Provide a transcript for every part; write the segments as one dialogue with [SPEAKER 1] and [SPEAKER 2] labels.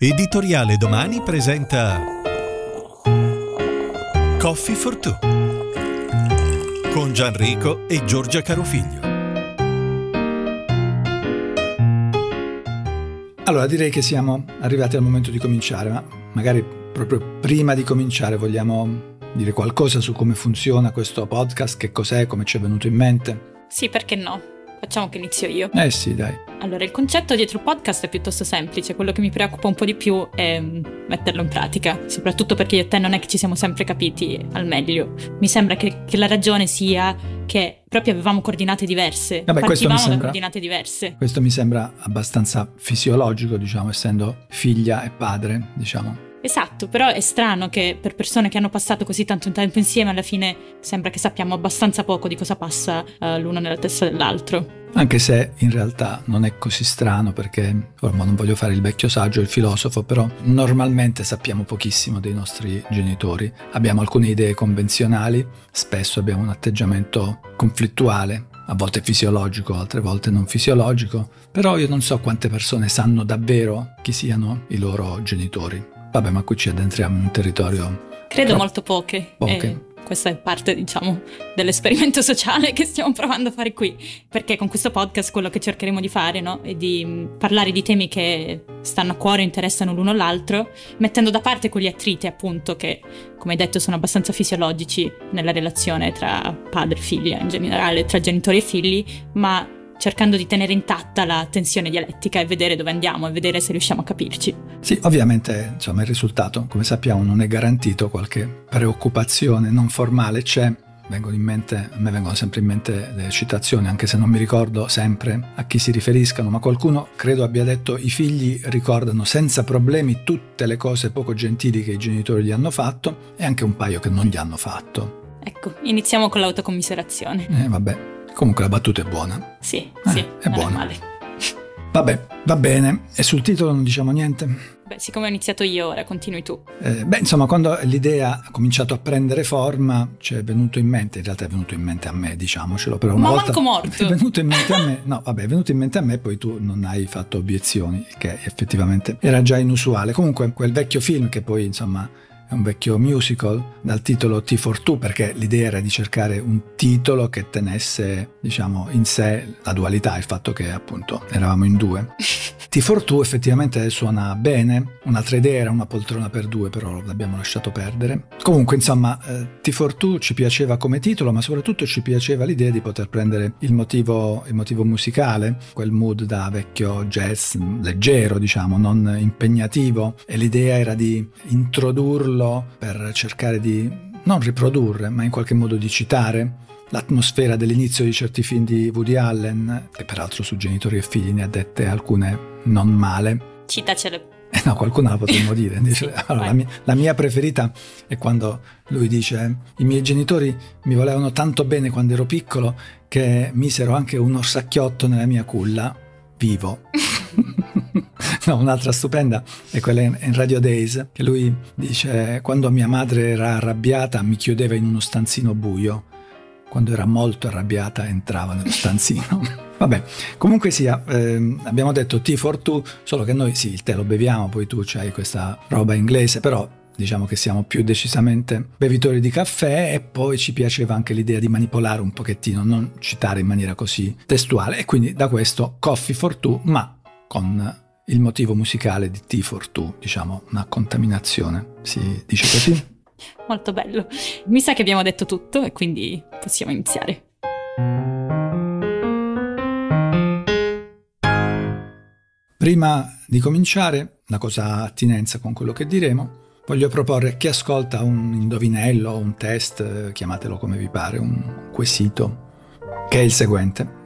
[SPEAKER 1] Editoriale Domani presenta Coffee for Two con Gianrico e Giorgia Carofiglio.
[SPEAKER 2] Allora direi che siamo arrivati al momento di cominciare, ma magari proprio prima di cominciare vogliamo dire qualcosa su come funziona questo podcast, che cos'è, come ci è venuto in mente.
[SPEAKER 3] Sì, perché no? Facciamo che inizio io.
[SPEAKER 2] Eh sì, dai.
[SPEAKER 3] Allora, il concetto dietro il podcast è piuttosto semplice, quello che mi preoccupa un po' di più è mm, metterlo in pratica, soprattutto perché io e te non è che ci siamo sempre capiti al meglio. Mi sembra che, che la ragione sia che proprio avevamo coordinate diverse,
[SPEAKER 2] Vabbè, questo mi sembra-
[SPEAKER 3] coordinate diverse.
[SPEAKER 2] Questo mi sembra abbastanza fisiologico, diciamo, essendo figlia e padre, diciamo.
[SPEAKER 3] Esatto, però è strano che per persone che hanno passato così tanto tempo insieme alla fine sembra che sappiamo abbastanza poco di cosa passa eh, l'uno nella testa dell'altro.
[SPEAKER 2] Anche se in realtà non è così strano perché, ormai non voglio fare il vecchio saggio, il filosofo, però normalmente sappiamo pochissimo dei nostri genitori. Abbiamo alcune idee convenzionali, spesso abbiamo un atteggiamento conflittuale, a volte fisiologico, altre volte non fisiologico, però io non so quante persone sanno davvero chi siano i loro genitori. Vabbè, ma qui ci addentriamo in un territorio...
[SPEAKER 3] Credo
[SPEAKER 2] Tro-
[SPEAKER 3] molto poche.
[SPEAKER 2] Poche.
[SPEAKER 3] E questa è parte, diciamo, dell'esperimento sociale che stiamo provando a fare qui. Perché con questo podcast quello che cercheremo di fare, no? È di mh, parlare di temi che stanno a cuore, interessano l'uno l'altro, mettendo da parte quegli attriti, appunto, che, come hai detto, sono abbastanza fisiologici nella relazione tra padre e figlia, in generale, tra genitori e figli, ma cercando di tenere intatta la tensione dialettica e vedere dove andiamo e vedere se riusciamo a capirci.
[SPEAKER 2] Sì, ovviamente insomma, il risultato, come sappiamo, non è garantito, qualche preoccupazione non formale c'è. Vengono in mente, a me vengono sempre in mente le citazioni, anche se non mi ricordo sempre a chi si riferiscano, ma qualcuno credo abbia detto i figli ricordano senza problemi tutte le cose poco gentili che i genitori gli hanno fatto e anche un paio che non gli hanno fatto.
[SPEAKER 3] Ecco, iniziamo con l'autocommiserazione.
[SPEAKER 2] Eh, vabbè, comunque la battuta è buona.
[SPEAKER 3] Sì,
[SPEAKER 2] Eh,
[SPEAKER 3] sì,
[SPEAKER 2] è buono.
[SPEAKER 3] male.
[SPEAKER 2] Vabbè, va bene. E sul titolo non diciamo niente?
[SPEAKER 3] Beh, siccome ho iniziato io, ora continui tu.
[SPEAKER 2] Eh, beh, insomma, quando l'idea ha cominciato a prendere forma, ci è venuto in mente, in realtà è venuto in mente a me, diciamocelo, però una
[SPEAKER 3] Ma
[SPEAKER 2] volta
[SPEAKER 3] manco morto.
[SPEAKER 2] è venuto in mente a me, no, vabbè, è venuto in mente a me, poi tu non hai fatto obiezioni, che effettivamente era già inusuale. Comunque, quel vecchio film che poi, insomma, è un vecchio musical dal titolo T for Two, perché l'idea era di cercare un titolo che tenesse, diciamo, in sé la dualità, il fatto che appunto eravamo in due. T for Two effettivamente suona bene, un'altra idea era una poltrona per due, però l'abbiamo lasciato perdere. Comunque, insomma, eh, T for Two ci piaceva come titolo, ma soprattutto ci piaceva l'idea di poter prendere il motivo, il motivo musicale, quel mood da vecchio jazz leggero, diciamo, non impegnativo, e l'idea era di introdurlo per cercare di non riprodurre, ma in qualche modo di citare l'atmosfera dell'inizio di certi film di Woody Allen, che peraltro su genitori e figli ne ha dette alcune non male.
[SPEAKER 3] Citacele.
[SPEAKER 2] Eh no, qualcuna la potremmo dire. Dice-
[SPEAKER 3] Sì,
[SPEAKER 2] allora, la, mia, la mia preferita è quando lui dice: I miei genitori mi volevano tanto bene quando ero piccolo che misero anche un orsacchiotto nella mia culla, vivo. no, un'altra stupenda è quella in, Radio Days, che lui dice: Quando mia madre era arrabbiata, mi chiudeva in uno stanzino buio. Quando era molto arrabbiata, entrava nello stanzino. Vabbè, comunque sia, ehm, abbiamo detto T for two, solo che noi sì, il tè lo beviamo, poi tu c'hai questa roba inglese, però diciamo che siamo più decisamente bevitori di caffè e poi ci piaceva anche l'idea di manipolare un pochettino, non citare in maniera così testuale e quindi da questo Coffee for two, ma con il motivo musicale di T for two, diciamo una contaminazione, si dice così?
[SPEAKER 3] Molto bello. Mi sa che abbiamo detto tutto e quindi possiamo iniziare.
[SPEAKER 2] Prima di cominciare, una cosa attinenza con quello che diremo, voglio proporre a chi ascolta un indovinello, un test, eh, chiamatelo come vi pare, un quesito, che è il seguente.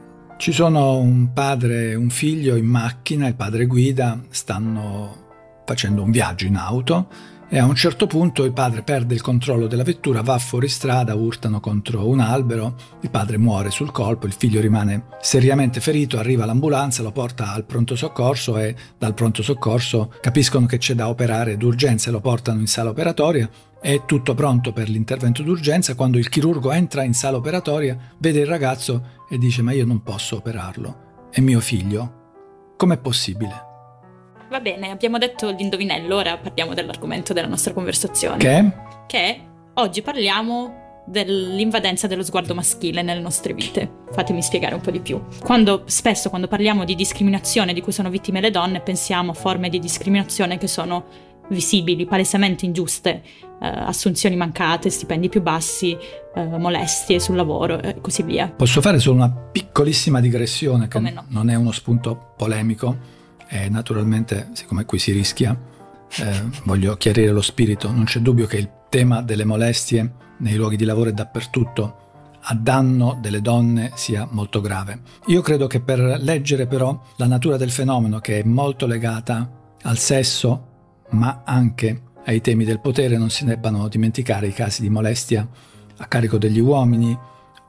[SPEAKER 2] Ci sono un padre e un figlio in macchina, il padre guida, stanno facendo un viaggio in auto e a un certo punto il padre perde il controllo della vettura, va fuori strada, urtano contro un albero, il padre muore sul colpo, il figlio rimane seriamente ferito, arriva l'ambulanza, lo porta al pronto soccorso e dal pronto soccorso capiscono che c'è da operare d'urgenza e lo portano in sala operatoria. È tutto pronto per l'intervento d'urgenza quando il chirurgo entra in sala operatoria, vede il ragazzo e dice ma io non posso operarlo, è mio figlio. Com'è possibile?
[SPEAKER 3] Va bene, abbiamo detto l'indovinello, ora parliamo dell'argomento della nostra conversazione.
[SPEAKER 2] Che?
[SPEAKER 3] Che oggi parliamo dell'invadenza dello sguardo maschile nelle nostre vite. Fatemi spiegare un po' di più. Quando, spesso quando parliamo di discriminazione di cui sono vittime le donne, pensiamo a forme di discriminazione che sono visibili, palesemente ingiuste, eh, assunzioni mancate, stipendi più bassi, eh, molestie sul lavoro e così via.
[SPEAKER 2] Posso fare solo una piccolissima digressione che
[SPEAKER 3] no?
[SPEAKER 2] non è uno spunto polemico e naturalmente, siccome qui si rischia, eh, voglio chiarire lo spirito, non c'è dubbio che il tema delle molestie nei luoghi di lavoro e dappertutto a danno delle donne sia molto grave. Io credo che per leggere però la natura del fenomeno, che è molto legata al sesso, ma anche ai temi del potere, non si debbano dimenticare i casi di molestia a carico degli uomini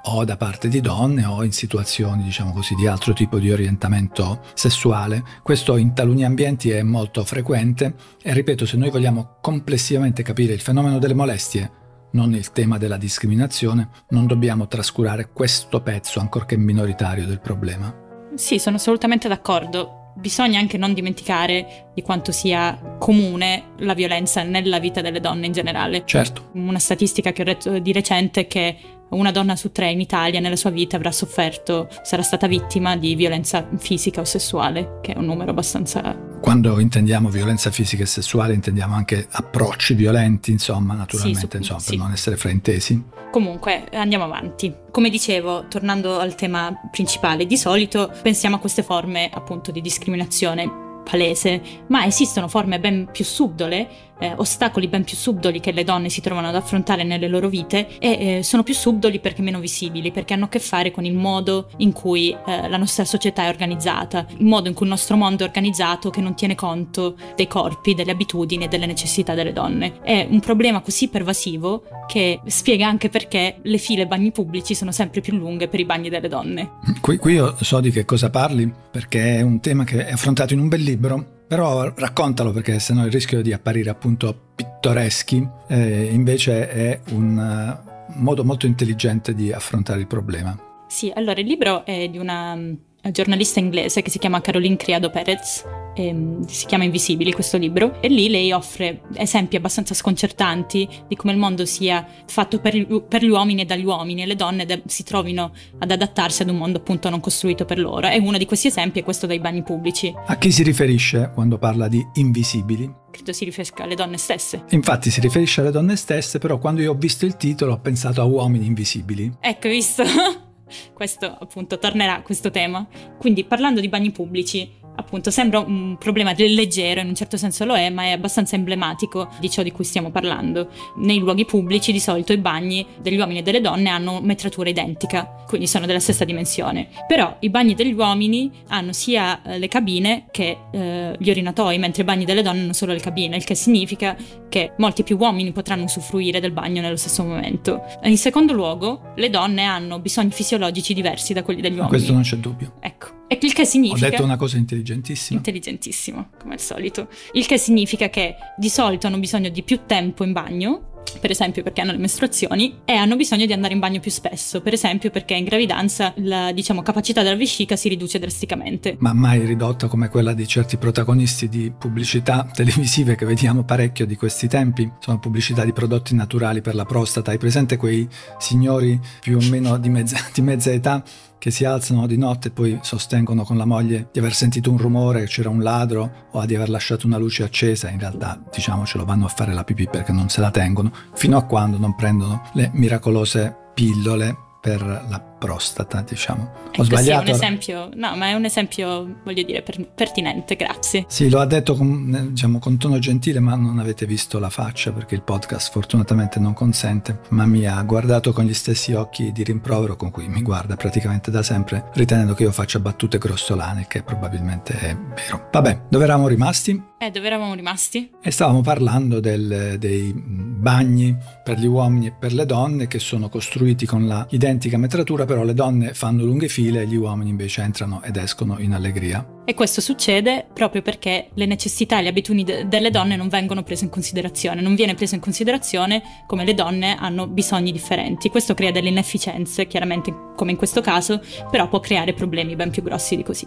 [SPEAKER 2] o da parte di donne o in situazioni, diciamo così, di altro tipo di orientamento sessuale. Questo in taluni ambienti è molto frequente e ripeto, se noi vogliamo complessivamente capire il fenomeno delle molestie, non il tema della discriminazione, non dobbiamo trascurare questo pezzo, ancorché minoritario, del problema.
[SPEAKER 3] Sì, sono assolutamente d'accordo bisogna anche non dimenticare di quanto sia comune la violenza nella vita delle donne in generale.
[SPEAKER 2] Certo.
[SPEAKER 3] Una statistica che ho letto di recente è che una donna su tre in Italia nella sua vita avrà sofferto, sarà stata vittima di violenza fisica o sessuale, che è un numero abbastanza...
[SPEAKER 2] Quando intendiamo violenza fisica e sessuale intendiamo anche approcci violenti, insomma, naturalmente,
[SPEAKER 3] sì,
[SPEAKER 2] insomma,
[SPEAKER 3] sì.
[SPEAKER 2] per non essere fraintesi.
[SPEAKER 3] Comunque, andiamo avanti. Come dicevo, tornando al tema principale, di solito pensiamo a queste forme appunto di discriminazione palese, ma esistono forme ben più subdole eh, ostacoli ben più subdoli che le donne si trovano ad affrontare nelle loro vite e eh, sono più subdoli perché meno visibili, perché hanno a che fare con il modo in cui eh, la nostra società è organizzata, il modo in cui il nostro mondo è organizzato che non tiene conto dei corpi, delle abitudini e delle necessità delle donne. È un problema così pervasivo che spiega anche perché le file bagni pubblici sono sempre più lunghe per i bagni delle donne.
[SPEAKER 2] Qui, qui io so di che cosa parli perché è un tema che è affrontato in un bel libro però raccontalo perché sennò il rischio di apparire appunto pittoreschi eh, invece è un uh, modo molto intelligente di affrontare il problema.
[SPEAKER 3] Sì, allora il libro è di una um, giornalista inglese che si chiama Caroline Criado Perez ehm, si chiama Invisibili questo libro, e lì lei offre esempi abbastanza sconcertanti di come il mondo sia fatto per, per gli uomini e dagli uomini e le donne de- si trovino ad adattarsi ad un mondo appunto non costruito per loro. E uno di questi esempi è questo dei bagni pubblici.
[SPEAKER 2] A chi si riferisce quando parla di invisibili?
[SPEAKER 3] Credo si riferisca alle donne stesse.
[SPEAKER 2] Infatti si riferisce alle donne stesse, però quando io ho visto il titolo ho pensato a uomini invisibili.
[SPEAKER 3] Ecco, visto? questo appunto tornerà a questo tema. Quindi parlando di bagni pubblici, appunto sembra un problema leggero, in un certo senso lo è, ma è abbastanza emblematico di ciò di cui stiamo parlando. Nei luoghi pubblici di solito i bagni degli uomini e delle donne hanno metratura identica, quindi sono della stessa dimensione. Però i bagni degli uomini hanno sia eh, le cabine che eh, gli orinatoi, mentre i bagni delle donne hanno solo le cabine, il che significa che molti più uomini potranno usufruire del bagno nello stesso momento. In secondo luogo, le donne hanno bisogni fisiologici diversi da quelli degli uomini.
[SPEAKER 2] Questo non c'è dubbio.
[SPEAKER 3] Ecco. E il che significa...
[SPEAKER 2] Ho detto una cosa intelligentissima.
[SPEAKER 3] Intelligentissimo, come al solito. Il che significa che di solito hanno bisogno di più tempo in bagno per esempio perché hanno le mestruazioni, e hanno bisogno di andare in bagno più spesso, per esempio perché in gravidanza la diciamo, capacità della vescica si riduce drasticamente.
[SPEAKER 2] Ma mai ridotta come quella di certi protagonisti di pubblicità televisive che vediamo parecchio di questi tempi, sono pubblicità di prodotti naturali per la prostata. Hai presente quei signori più o meno di mezza, di mezza età che si alzano di notte e poi sostengono con la moglie di aver sentito un rumore, che c'era un ladro o di aver lasciato una luce accesa, in realtà diciamocelo vanno a fare la pipì perché non se la tengono, fino a quando non prendono le miracolose pillole per la prostata, diciamo. Ho
[SPEAKER 3] ecco,
[SPEAKER 2] sbagliato.
[SPEAKER 3] Sì, un esempio, no, ma è un esempio, voglio dire, per, pertinente, grazie.
[SPEAKER 2] Sì, lo ha detto con, diciamo, con tono gentile, ma non avete visto la faccia perché il podcast fortunatamente non consente, ma mi ha guardato con gli stessi occhi di rimprovero con cui mi guarda praticamente da sempre, ritenendo che io faccia battute grossolane, che probabilmente è vero. Vabbè, dove eravamo rimasti?
[SPEAKER 3] Eh, dove eravamo rimasti?
[SPEAKER 2] E stavamo parlando del, dei bagni per gli uomini e per le donne che sono costruiti con la identica metratura, però le donne fanno lunghe file e gli uomini invece entrano ed escono in allegria.
[SPEAKER 3] E questo succede proprio perché le necessità e le abitudini de- delle donne non vengono prese in considerazione, non viene preso in considerazione come le donne hanno bisogni differenti. Questo crea delle inefficienze, chiaramente come in questo caso, però può creare problemi ben più grossi di così.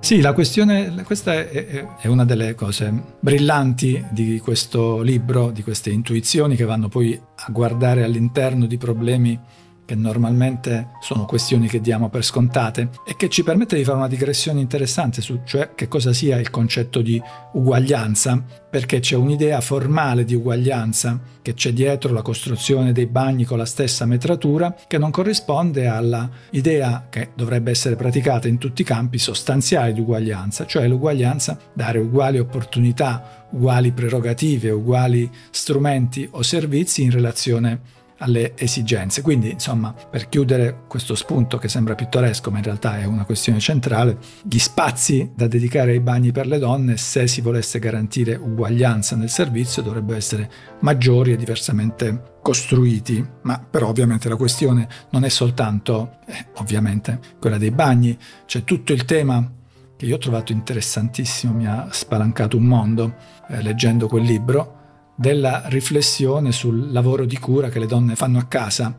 [SPEAKER 2] Sì, la questione, questa è, è, una delle cose brillanti di questo libro, di queste intuizioni che vanno poi a guardare all'interno di problemi che normalmente sono questioni che diamo per scontate e che ci permette di fare una digressione interessante su cioè che cosa sia il concetto di uguaglianza, perché c'è un'idea formale di uguaglianza che c'è dietro la costruzione dei bagni con la stessa metratura che non corrisponde alla idea che dovrebbe essere praticata in tutti i campi sostanziali di uguaglianza, cioè l'uguaglianza dare uguali opportunità, uguali prerogative, uguali strumenti o servizi in relazione alle esigenze. Quindi, insomma, per chiudere questo spunto che sembra pittoresco, ma in realtà è una questione centrale, gli spazi da dedicare ai bagni per le donne, se si volesse garantire uguaglianza nel servizio, dovrebbero essere maggiori e diversamente costruiti, ma però ovviamente la questione non è soltanto, eh, ovviamente, quella dei bagni, c'è tutto il tema che io ho trovato interessantissimo, mi ha spalancato un mondo eh, leggendo quel libro, della riflessione sul lavoro di cura che le donne fanno a casa.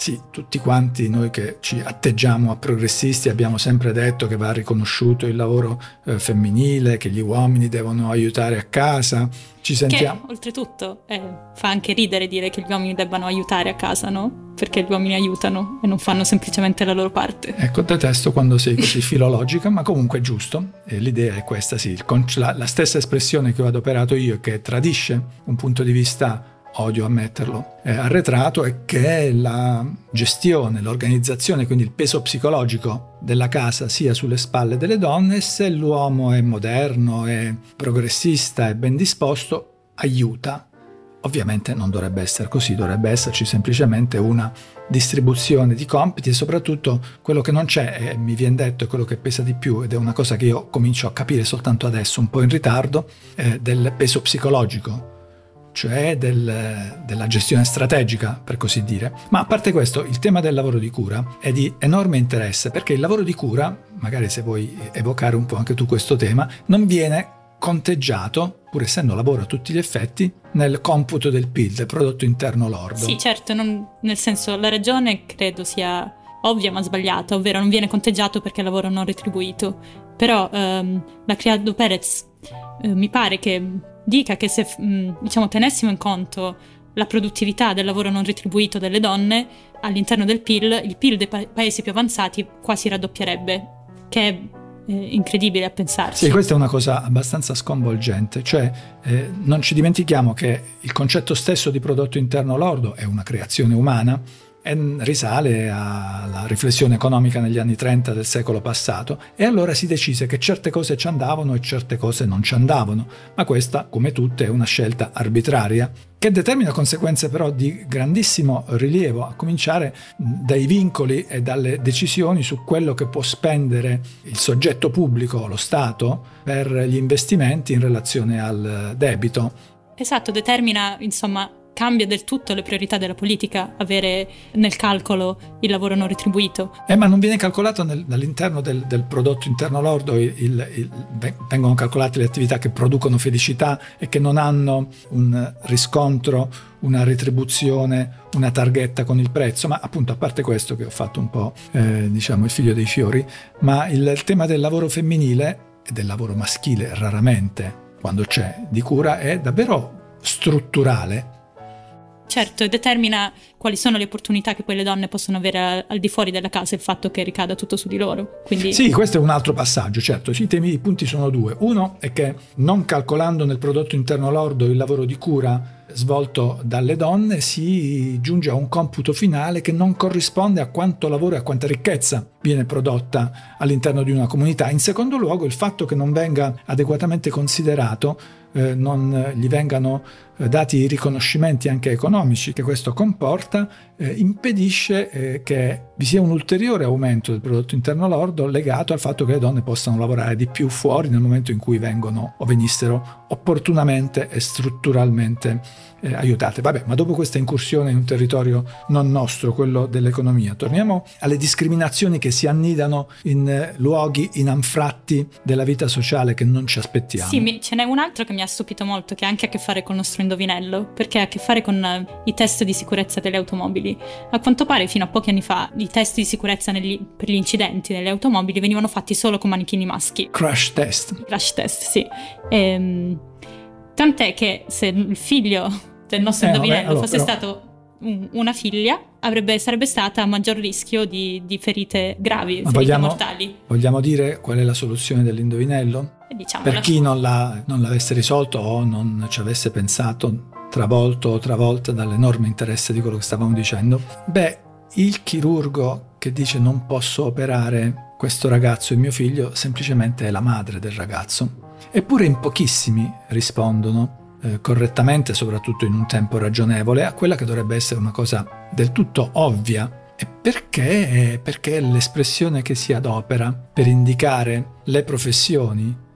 [SPEAKER 2] Sì, tutti quanti noi che ci atteggiamo a progressisti abbiamo sempre detto che va riconosciuto il lavoro eh, femminile, che gli uomini devono aiutare a casa. Ci sentiamo.
[SPEAKER 3] Che oltretutto eh, fa anche ridere dire che gli uomini debbano aiutare a casa, no? Perché gli uomini aiutano e non fanno semplicemente la loro parte.
[SPEAKER 2] Ecco, detesto quando sei così filologica, ma comunque è giusto. E l'idea è questa, sì. La, la stessa espressione che ho adoperato io che tradisce un punto di vista odio ammetterlo, è arretrato e che la gestione, l'organizzazione, quindi il peso psicologico della casa sia sulle spalle delle donne, se l'uomo è moderno, è progressista, è ben disposto, aiuta. Ovviamente non dovrebbe essere così, dovrebbe esserci semplicemente una distribuzione di compiti e soprattutto quello che non c'è, e mi viene detto, è quello che pesa di più ed è una cosa che io comincio a capire soltanto adesso, un po' in ritardo, è del peso psicologico cioè del, della gestione strategica, per così dire. Ma a parte questo, il tema del lavoro di cura è di enorme interesse perché il lavoro di cura, magari se vuoi evocare un po' anche tu questo tema, non viene conteggiato, pur essendo lavoro a tutti gli effetti, nel computo del PIL, del prodotto interno lordo.
[SPEAKER 3] Sì, certo, non, nel senso la ragione credo sia ovvia ma sbagliata, ovvero non viene conteggiato perché è lavoro non retribuito. Però ehm, la Criado Perez eh, mi pare che dica che se mm, diciamo, tenessimo in conto la produttività del lavoro non retribuito delle donne all'interno del PIL, il PIL dei pa- paesi più avanzati quasi raddoppierebbe, che è eh, incredibile a pensarci.
[SPEAKER 2] Sì, questa è una cosa abbastanza sconvolgente, cioè eh, non ci dimentichiamo che il concetto stesso di prodotto interno lordo è una creazione umana risale alla riflessione economica negli anni 30 del secolo passato e allora si decise che certe cose ci andavano e certe cose non ci andavano, ma questa, come tutte, è una scelta arbitraria che determina conseguenze però di grandissimo rilievo, a cominciare dai vincoli e dalle decisioni su quello che può spendere il soggetto pubblico, lo Stato, per gli investimenti in relazione al debito.
[SPEAKER 3] Esatto, determina insomma cambia del tutto le priorità della politica avere nel calcolo il lavoro non retribuito.
[SPEAKER 2] Eh, ma non viene calcolato nel, all'interno del, del, prodotto interno lordo, il, il, il, vengono calcolate le attività che producono felicità e che non hanno un riscontro, una retribuzione, una targhetta con il prezzo, ma appunto a parte questo che ho fatto un po' eh, diciamo il figlio dei fiori, ma il tema del lavoro femminile e del lavoro maschile raramente quando c'è di cura è davvero strutturale
[SPEAKER 3] Certo, determina quali sono le opportunità che quelle donne possono avere al, di fuori della casa, il fatto che ricada tutto su di loro. Quindi...
[SPEAKER 2] Sì, questo è un altro passaggio, certo. I temi, i punti sono due. Uno è che non calcolando nel prodotto interno lordo il lavoro di cura svolto dalle donne si giunge a un computo finale che non corrisponde a quanto lavoro e a quanta ricchezza viene prodotta all'interno di una comunità. In secondo luogo il fatto che non venga adeguatamente considerato eh, non gli vengano dati i riconoscimenti anche economici che questo comporta, eh, impedisce eh, che vi sia un ulteriore aumento del prodotto interno lordo legato al fatto che le donne possano lavorare di più fuori nel momento in cui vengono o venissero opportunamente e strutturalmente eh, aiutate. Vabbè, ma dopo questa incursione in un territorio non nostro, quello dell'economia, torniamo alle discriminazioni che si annidano in eh, luoghi, in anfratti della vita sociale che non ci aspettiamo.
[SPEAKER 3] Sì, mi, ce n'è un altro che mi ha stupito molto, che ha anche a che fare con il nostro indovinello, perché ha a che fare con uh, i test di sicurezza delle automobili. A quanto pare fino a pochi anni fa i test di sicurezza negli, per gli incidenti nelle automobili venivano fatti solo con manichini maschi.
[SPEAKER 2] Crash test.
[SPEAKER 3] Crash test, sì. Ehm, tant'è che se il figlio del nostro eh, indovinello vabbè, allora, fosse però... stato una figlia avrebbe, sarebbe stata a maggior rischio di, di ferite gravi, ferite
[SPEAKER 2] vogliamo,
[SPEAKER 3] mortali.
[SPEAKER 2] Vogliamo dire qual è la soluzione dell'indovinello?
[SPEAKER 3] Diciamo
[SPEAKER 2] per chi non, la, non, l'avesse risolto o non ci avesse pensato, travolto o travolta dall'enorme interesse di quello che stavamo dicendo, beh, il chirurgo che dice non posso operare questo ragazzo, il mio figlio, semplicemente è la madre del ragazzo. Eppure in pochissimi rispondono eh, correttamente, soprattutto in un tempo ragionevole, a quella che dovrebbe essere una cosa del tutto ovvia. E perché? Perché l'espressione che si adopera per indicare le professioni,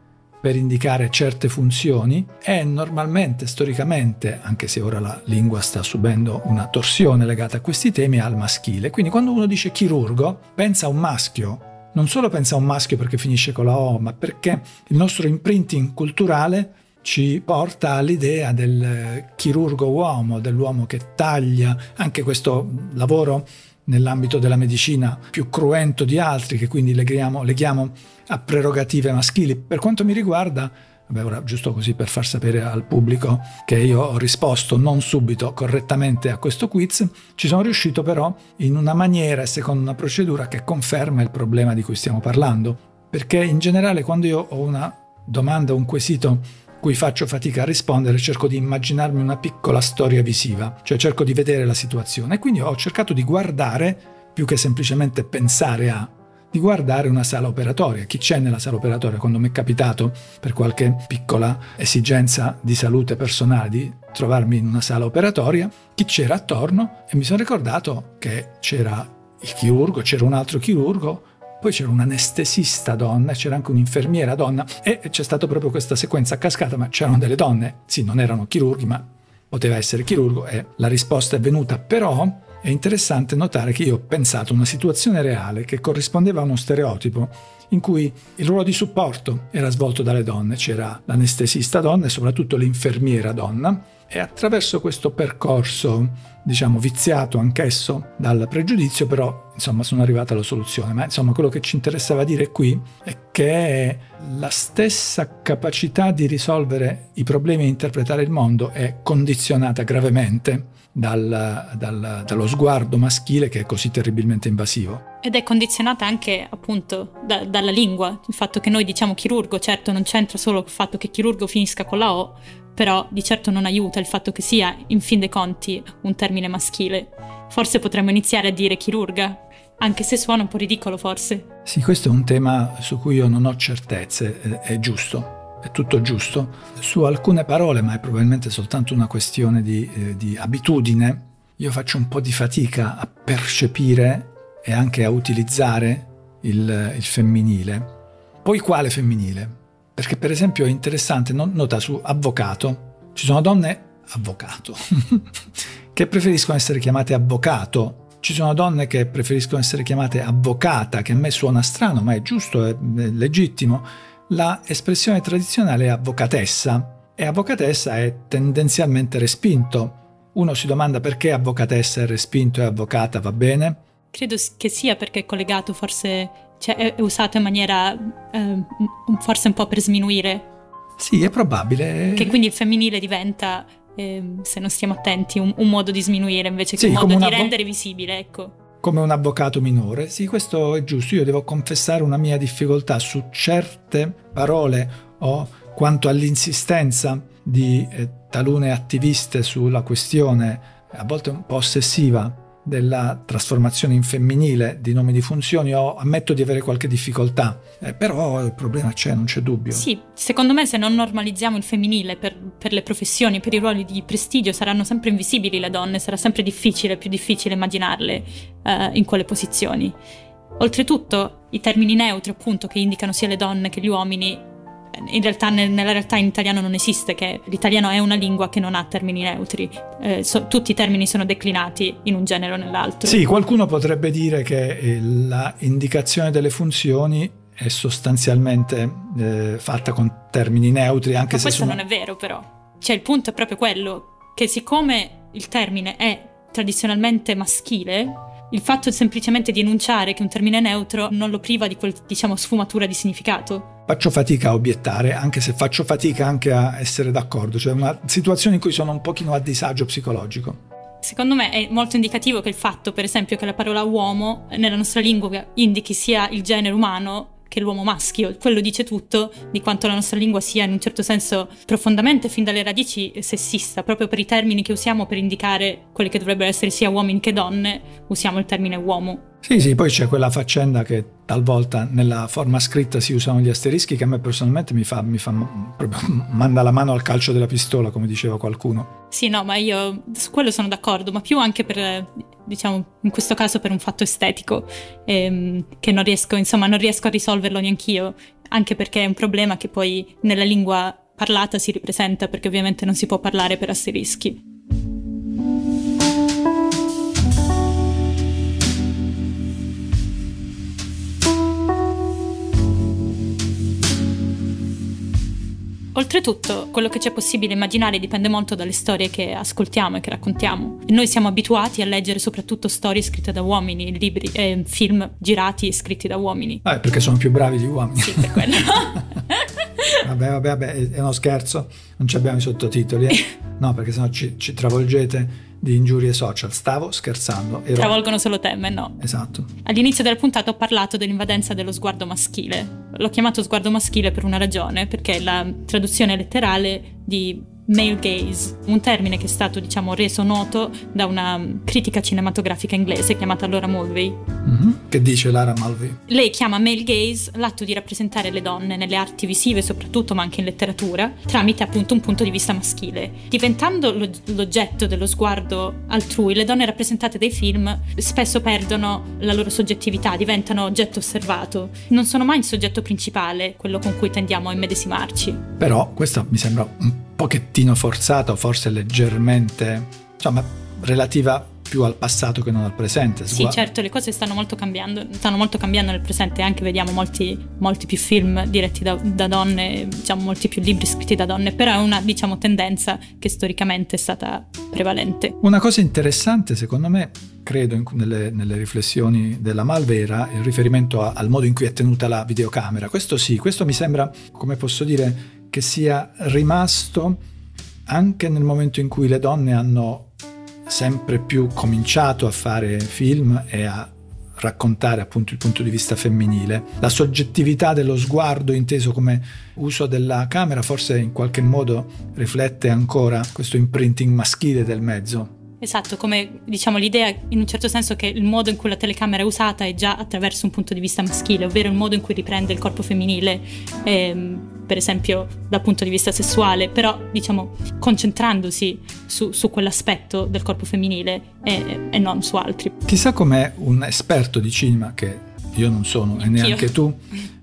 [SPEAKER 2] per indicare certe funzioni, è normalmente, storicamente, anche se ora la lingua sta subendo una torsione legata a questi temi, al maschile. Quindi quando uno dice chirurgo, pensa a un maschio, non solo pensa a un maschio perché finisce con la O, ma perché il nostro imprinting culturale ci porta all'idea del chirurgo uomo, dell'uomo che taglia, anche questo lavoro nell'ambito della medicina più cruento di altri, che quindi leghiamo, leghiamo a prerogative maschili. Per quanto mi riguarda, vabbè, ora giusto così per far sapere al pubblico che io ho risposto non subito correttamente a questo quiz, ci sono riuscito però in una maniera e secondo una procedura che conferma il problema di cui stiamo parlando. Perché in generale quando io ho una domanda, un quesito cui faccio fatica a rispondere, cerco di immaginarmi una piccola storia visiva, cioè cerco di vedere la situazione. Quindi ho cercato di guardare, più che semplicemente pensare a, di guardare una sala operatoria. Chi c'è nella sala operatoria? Quando mi è capitato, per qualche piccola esigenza di salute personale, di trovarmi in una sala operatoria, chi c'era attorno e mi sono ricordato che c'era il chirurgo, c'era un altro chirurgo, poi c'era un'anestesista donna, c'era anche un'infermiera donna e c'è stata proprio questa sequenza a cascata, ma c'erano delle donne, sì, non erano chirurghi, ma poteva essere chirurgo e la risposta è venuta, però è interessante notare che io ho pensato a una situazione reale che corrispondeva a uno stereotipo in cui il ruolo di supporto era svolto dalle donne, c'era l'anestesista donna e soprattutto l'infermiera donna e attraverso questo percorso, diciamo, viziato anch'esso dal pregiudizio, però, insomma, sono arrivata alla soluzione. Ma, insomma, quello che ci interessava dire qui è che la stessa capacità di risolvere i problemi e interpretare il mondo è condizionata gravemente dal, dal, dallo sguardo maschile che è così terribilmente invasivo.
[SPEAKER 3] Ed è condizionata anche appunto da, dalla lingua, il fatto che noi diciamo chirurgo, certo non c'entra solo il fatto che chirurgo finisca con la O, però di certo non aiuta il fatto che sia, in fin dei conti, un termine maschile. Forse potremmo iniziare a dire chirurga, anche se suona un po' ridicolo forse.
[SPEAKER 2] Sì, questo è un tema su cui io non ho certezze, è giusto, è tutto giusto. Su alcune parole, ma è probabilmente soltanto una questione di, eh, di abitudine, io faccio un po' di fatica a percepire e anche a utilizzare il, il femminile. Poi quale femminile? Perché per esempio è interessante, nota su avvocato, ci sono donne avvocato che preferiscono essere chiamate avvocato, ci sono donne che preferiscono essere chiamate avvocata, che a me suona strano, ma è giusto, è legittimo. La espressione tradizionale è avvocatessa e avvocatessa è tendenzialmente respinto. Uno si domanda perché avvocatessa è respinto e avvocata va bene?
[SPEAKER 3] Credo che sia perché è collegato forse cioè è, è usato in maniera eh, forse un po' per sminuire.
[SPEAKER 2] Sì, è probabile.
[SPEAKER 3] Che quindi il femminile diventa, eh, se non stiamo attenti, un, un, modo di sminuire invece che sì, un modo di rendere visibile, ecco.
[SPEAKER 2] Come un avvocato minore. Sì, questo è giusto. Io devo confessare una mia difficoltà su certe parole o quanto all'insistenza di eh, talune attiviste sulla questione, a volte un po' ossessiva, della trasformazione in femminile di nomi di funzioni o ammetto di avere qualche difficoltà, eh, però il problema c'è, non c'è dubbio.
[SPEAKER 3] Sì, secondo me se non normalizziamo il femminile per, per, le professioni, per i ruoli di prestigio, saranno sempre invisibili le donne, sarà sempre difficile, più difficile immaginarle eh, in quelle posizioni. Oltretutto, i termini neutri, appunto, che indicano sia le donne che gli uomini, in realtà nella realtà in italiano non esiste che l'italiano è una lingua che non ha termini neutri, eh, so, tutti i termini sono declinati in un genere o nell'altro.
[SPEAKER 2] Sì, qualcuno potrebbe dire che eh, la indicazione delle funzioni è sostanzialmente eh, fatta con termini neutri, anche
[SPEAKER 3] Ma
[SPEAKER 2] se
[SPEAKER 3] questo
[SPEAKER 2] sono...
[SPEAKER 3] non è vero però. Cioè il punto è proprio quello che siccome il termine è tradizionalmente maschile, il fatto semplicemente di enunciare che un termine neutro non lo priva di quel, diciamo, sfumatura di significato.
[SPEAKER 2] Faccio fatica a obiettare, anche se faccio fatica anche a essere d'accordo, cioè una situazione in cui sono un pochino a disagio psicologico.
[SPEAKER 3] Secondo me è molto indicativo che il fatto, per esempio, che la parola uomo nella nostra lingua indichi sia il genere umano che l'uomo maschio. Quello dice tutto di quanto la nostra lingua sia in un certo senso profondamente fin dalle radici sessista, proprio per i termini che usiamo per indicare quelli che dovrebbero essere sia uomini che donne, usiamo il termine uomo.
[SPEAKER 2] Sì, sì, poi c'è quella faccenda che talvolta nella forma scritta si usano gli asterischi che a me personalmente mi fa, mi fa proprio manda la mano al calcio della pistola, come diceva qualcuno.
[SPEAKER 3] Sì, no, ma io su quello sono d'accordo, ma più anche per, diciamo, in questo caso per un fatto estetico, ehm, che non riesco, insomma, non riesco a risolverlo neanch'io, anche perché è un problema che poi nella lingua parlata si ripresenta, perché ovviamente non si può parlare per asterischi. Oltretutto, quello che c'è possibile immaginare dipende molto dalle storie che ascoltiamo e che raccontiamo. Noi siamo abituati a leggere soprattutto storie scritte da uomini, libri e eh, film girati e scritti da uomini.
[SPEAKER 2] Ah, perché sono più bravi di uomini.
[SPEAKER 3] Sì, per quello.
[SPEAKER 2] vabbè, vabbè, vabbè, è uno scherzo, non ci abbiamo i sottotitoli. Eh? No, perché sennò ci, ci travolgete di ingiurie social. Stavo scherzando.
[SPEAKER 3] Ero... Travolgono solo te, ma no.
[SPEAKER 2] Esatto.
[SPEAKER 3] All'inizio della puntata ho parlato dell'invadenza dello sguardo maschile. L'ho chiamato sguardo maschile per una ragione, perché la traduzione letterale di male gaze, un termine che è stato diciamo reso noto da una critica cinematografica inglese chiamata Laura Mulvey.
[SPEAKER 2] Mm-hmm. Che dice Lara Mulvey?
[SPEAKER 3] Lei chiama male gaze l'atto di rappresentare le donne nelle arti visive soprattutto ma anche in letteratura tramite appunto un punto di vista maschile. Diventando lo, l'oggetto dello sguardo altrui, le donne rappresentate dai film spesso perdono la loro soggettività, diventano oggetto osservato. Non sono mai il soggetto principale, quello con cui tendiamo a immedesimarci.
[SPEAKER 2] Però questo mi sembra un pochettino forzata o forse leggermente, insomma, relativa più al passato che non al presente.
[SPEAKER 3] Sì, certo, le cose stanno molto cambiando, stanno molto cambiando nel presente, anche vediamo molti, molti più film diretti da, da, donne, diciamo molti più libri scritti da donne, però è una diciamo, tendenza che storicamente è stata prevalente.
[SPEAKER 2] Una cosa interessante secondo me, credo in, nelle, nelle, riflessioni della Malvera, il riferimento a, al modo in cui è tenuta la videocamera. Questo sì, questo mi sembra, come posso dire, che sia rimasto anche nel momento in cui le donne hanno sempre più cominciato a fare film e a raccontare appunto il punto di vista femminile. La soggettività dello sguardo inteso come uso della camera forse in qualche modo riflette ancora questo imprinting maschile del mezzo.
[SPEAKER 3] Esatto, come diciamo l'idea in un certo senso che il modo in cui la telecamera è usata è già attraverso un punto di vista maschile, ovvero il modo in cui riprende il corpo femminile, ehm, per esempio dal punto di vista sessuale, però diciamo concentrandosi su, su quell'aspetto del corpo femminile e, e, non su altri.
[SPEAKER 2] Chissà com'è un esperto di cinema che io non sono e neanche tu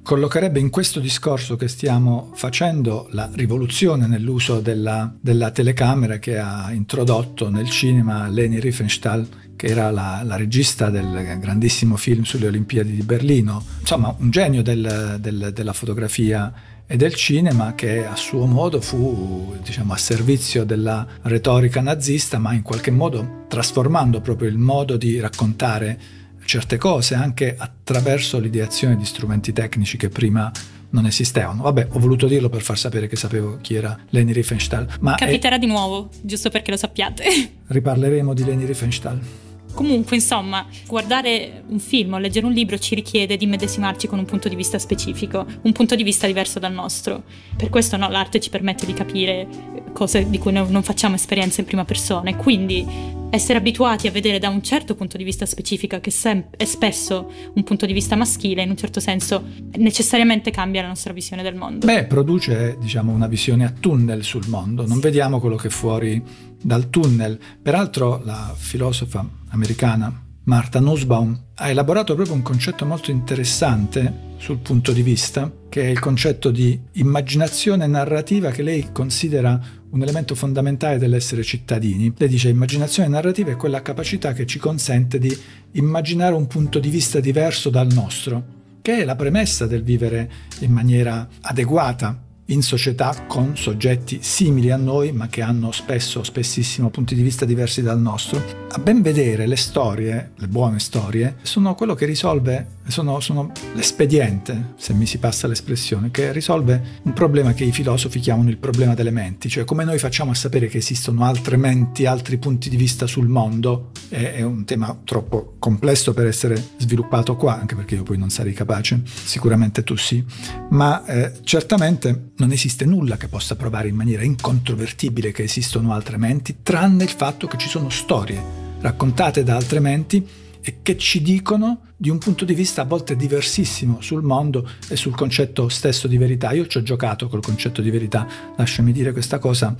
[SPEAKER 2] collocherebbe in questo discorso che stiamo facendo la rivoluzione nell'uso della, della telecamera che ha introdotto nel cinema Leni Riefenstahl, che era la, la, regista del grandissimo film sulle Olimpiadi di Berlino, insomma un genio del, del, della fotografia e del cinema che a suo modo fu diciamo, a servizio della retorica nazista, ma in qualche modo trasformando proprio il modo di raccontare certe cose anche attraverso l'ideazione di strumenti tecnici che prima non esistevano. Vabbè, ho voluto dirlo per far sapere che sapevo chi era Leni Riefenstahl. Ma
[SPEAKER 3] Capiterà è... di nuovo, giusto perché lo sappiate.
[SPEAKER 2] Riparleremo di Leni Riefenstahl.
[SPEAKER 3] Comunque, insomma, guardare un film o leggere un libro ci richiede di medesimarci con un punto di vista specifico, un punto di vista diverso dal nostro. Per questo no, l'arte ci permette di capire cose di cui non facciamo esperienza in prima persona e quindi essere abituati a vedere da un certo punto di vista specifico, che è spesso un punto di vista maschile, in un certo senso necessariamente cambia la nostra visione del mondo.
[SPEAKER 2] Beh, produce diciamo una visione a tunnel sul mondo, non vediamo quello che è fuori dal tunnel. Peraltro la filosofa americana Marta Nussbaum ha elaborato proprio un concetto molto interessante sul punto di vista, che è il concetto di immaginazione narrativa che lei considera un elemento fondamentale dell'essere cittadini. Lei dice immaginazione narrativa è quella capacità che ci consente di immaginare un punto di vista diverso dal nostro, che è la premessa del vivere in maniera adeguata in società con soggetti simili a noi ma che hanno spesso, spessissimo punti di vista diversi dal nostro. A ben vedere le storie, le buone storie, sono quello che risolve, sono, sono l'espediente, se mi si passa l'espressione, che risolve un problema che i filosofi chiamano il problema delle menti, cioè come noi facciamo a sapere che esistono altre menti, altri punti di vista sul mondo, è, è un tema troppo complesso per essere sviluppato qua, anche perché io poi non sarei capace, sicuramente tu sì, ma eh, certamente non esiste nulla che possa provare in maniera incontrovertibile che esistono altre menti, tranne il fatto che ci sono storie raccontate da altre menti e che ci dicono di un punto di vista a volte diversissimo sul mondo e sul concetto stesso di verità. Io ci ho giocato col concetto di verità, lasciami dire questa cosa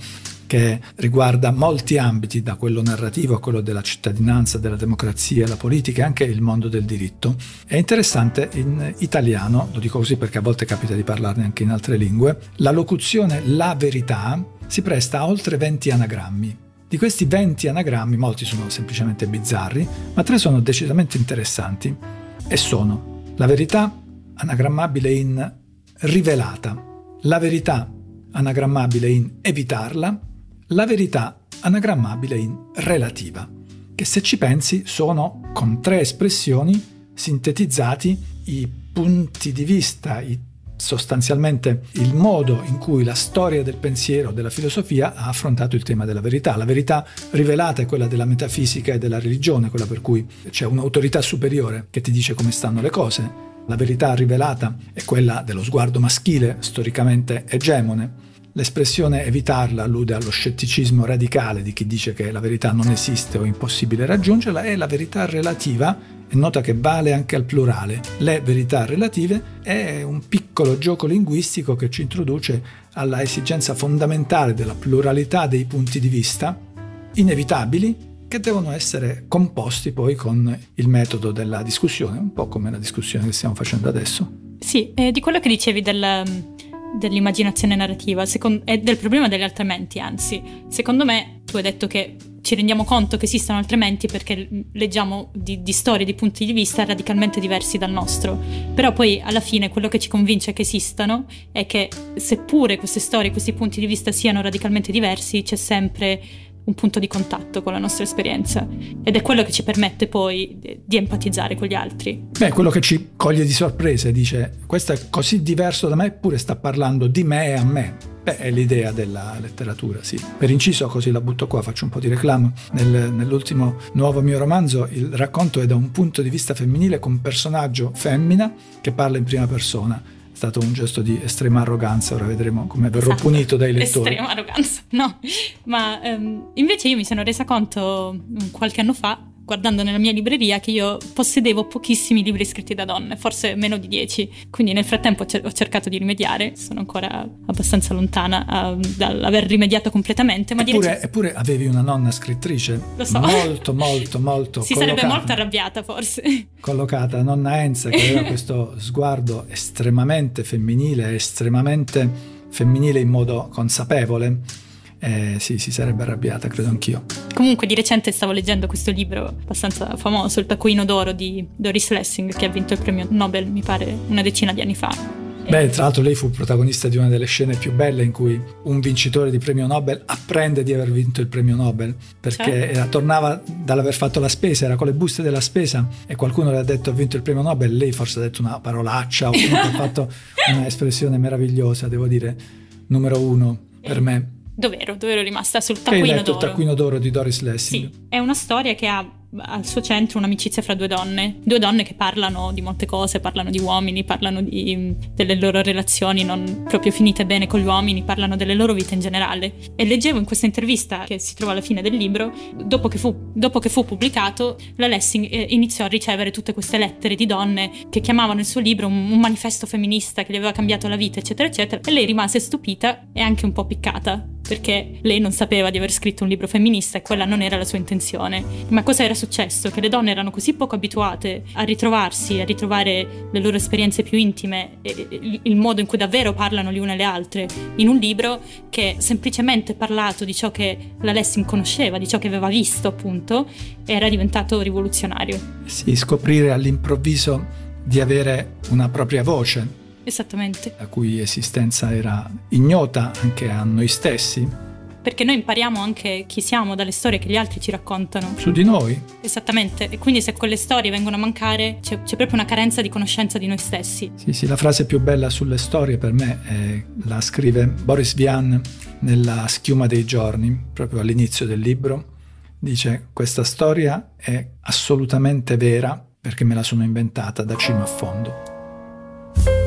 [SPEAKER 2] che riguarda molti ambiti, da quello narrativo a quello della cittadinanza, della democrazia, la politica e anche il mondo del diritto. È interessante in italiano, lo dico così perché a volte capita di parlarne anche in altre lingue, la locuzione la verità si presta a oltre 20 anagrammi. Di questi 20 anagrammi, molti sono semplicemente bizzarri, ma tre sono decisamente interessanti. E sono la verità anagrammabile in rivelata, la verità anagrammabile in evitarla, la verità anagrammabile in relativa, che se ci pensi sono con tre espressioni sintetizzati i punti di vista, i sostanzialmente il modo in cui la storia del pensiero, della filosofia ha affrontato il tema della verità. La verità rivelata è quella della metafisica e della religione, quella per cui c'è un'autorità superiore che ti dice come stanno le cose. La verità rivelata è quella dello sguardo maschile, storicamente egemone. L'espressione evitarla allude allo scetticismo radicale di chi dice che la verità non esiste o è impossibile raggiungerla e la verità relativa e nota che vale anche al plurale. Le verità relative è un piccolo gioco linguistico che ci introduce alla esigenza fondamentale della pluralità dei punti di vista, inevitabili, che devono essere composti poi con il metodo della discussione, un po' come la discussione che stiamo facendo adesso.
[SPEAKER 3] Sì, eh, di quello che dicevi del, dell'immaginazione narrativa secondo, e del problema delle altre menti, anzi, secondo me tu hai detto che ci rendiamo conto che esistono altre menti perché leggiamo di, di, storie, di punti di vista radicalmente diversi dal nostro. Però poi alla fine quello che ci convince che esistano è che seppure queste storie, questi punti di vista siano radicalmente diversi, c'è sempre un punto di contatto con la nostra esperienza ed è quello che ci permette poi di empatizzare con gli altri.
[SPEAKER 2] Beh, quello che ci coglie di sorpresa dice questo è così diverso da me eppure sta parlando di me e a me. Beh, è l'idea della letteratura, sì. Per inciso, così la butto qua, faccio un po' di reclamo. Nel, nell'ultimo nuovo mio romanzo il racconto è da un punto di vista femminile con un personaggio femmina che parla in prima persona stato un gesto di estrema arroganza, ora vedremo come verrò esatto. punito dai lettori.
[SPEAKER 3] Estrema arroganza, no, ma um, invece io mi sono resa conto mm, qualche anno fa guardando nella mia libreria che io possedevo pochissimi libri scritti da donne, forse meno di dieci. Quindi nel frattempo ho cercato di rimediare, sono ancora abbastanza lontana uh, dall'aver rimediato completamente. Ma
[SPEAKER 2] eppure, direi... eppure avevi una nonna scrittrice Lo so. molto, molto, molto.
[SPEAKER 3] si
[SPEAKER 2] collocata,
[SPEAKER 3] sarebbe molto arrabbiata forse.
[SPEAKER 2] Collocata, nonna Enza, che aveva questo sguardo estremamente femminile, estremamente femminile in modo consapevole eh, sì, si sarebbe arrabbiata, credo anch'io.
[SPEAKER 3] Comunque di recente stavo leggendo questo libro abbastanza famoso, Il taccuino d'oro di Doris Lessing, che ha vinto il premio Nobel, mi pare, una decina di anni fa.
[SPEAKER 2] Beh, tra l'altro lei fu protagonista di una delle scene più belle in cui un vincitore di premio Nobel apprende di aver vinto il premio Nobel perché cioè? era, tornava dall'aver fatto la spesa, era con le buste della spesa e qualcuno le ha detto ha vinto il premio Nobel, lei forse ha detto una parolaccia o comunque ha fatto un'espressione meravigliosa, devo dire, numero uno per me.
[SPEAKER 3] Dov'ero? Dove ero rimasta? Sul taccuino d'oro.
[SPEAKER 2] Il taccuino d'oro di Doris Lessing.
[SPEAKER 3] Sì, è una storia che ha al suo centro un'amicizia fra due donne, due donne che parlano di molte cose, parlano di uomini, parlano di, delle loro relazioni non proprio finite bene con gli uomini, parlano delle loro vite in generale. E leggevo in questa intervista che si trova alla fine del libro, dopo che fu, dopo che fu pubblicato, la Lessing eh, iniziò a ricevere tutte queste lettere di donne che chiamavano il suo libro un, un manifesto femminista che le aveva cambiato la vita, eccetera, eccetera, e lei rimase stupita e anche un po' piccata perché lei non sapeva di aver scritto un libro femminista e quella non era la sua intenzione. Ma cosa era successo? Che le donne erano così poco abituate a ritrovarsi, a ritrovare le loro esperienze più intime il modo in cui davvero parlano le une alle altre in un libro che semplicemente parlato di ciò che la Lessing conosceva, di ciò che aveva visto appunto, era diventato rivoluzionario.
[SPEAKER 2] Sì, scoprire all'improvviso di avere una propria voce
[SPEAKER 3] Esattamente.
[SPEAKER 2] La cui esistenza era ignota anche a noi stessi.
[SPEAKER 3] Perché noi impariamo anche chi siamo dalle storie che gli altri ci raccontano.
[SPEAKER 2] Su di noi.
[SPEAKER 3] Esattamente. E quindi se quelle storie vengono a mancare c'è, c'è proprio una carenza di conoscenza di noi stessi.
[SPEAKER 2] Sì, sì, la frase più bella sulle storie per me è, la scrive Boris Vian nella Schiuma dei giorni, proprio all'inizio del libro. Dice questa storia è assolutamente vera perché me la sono inventata da cima a fondo.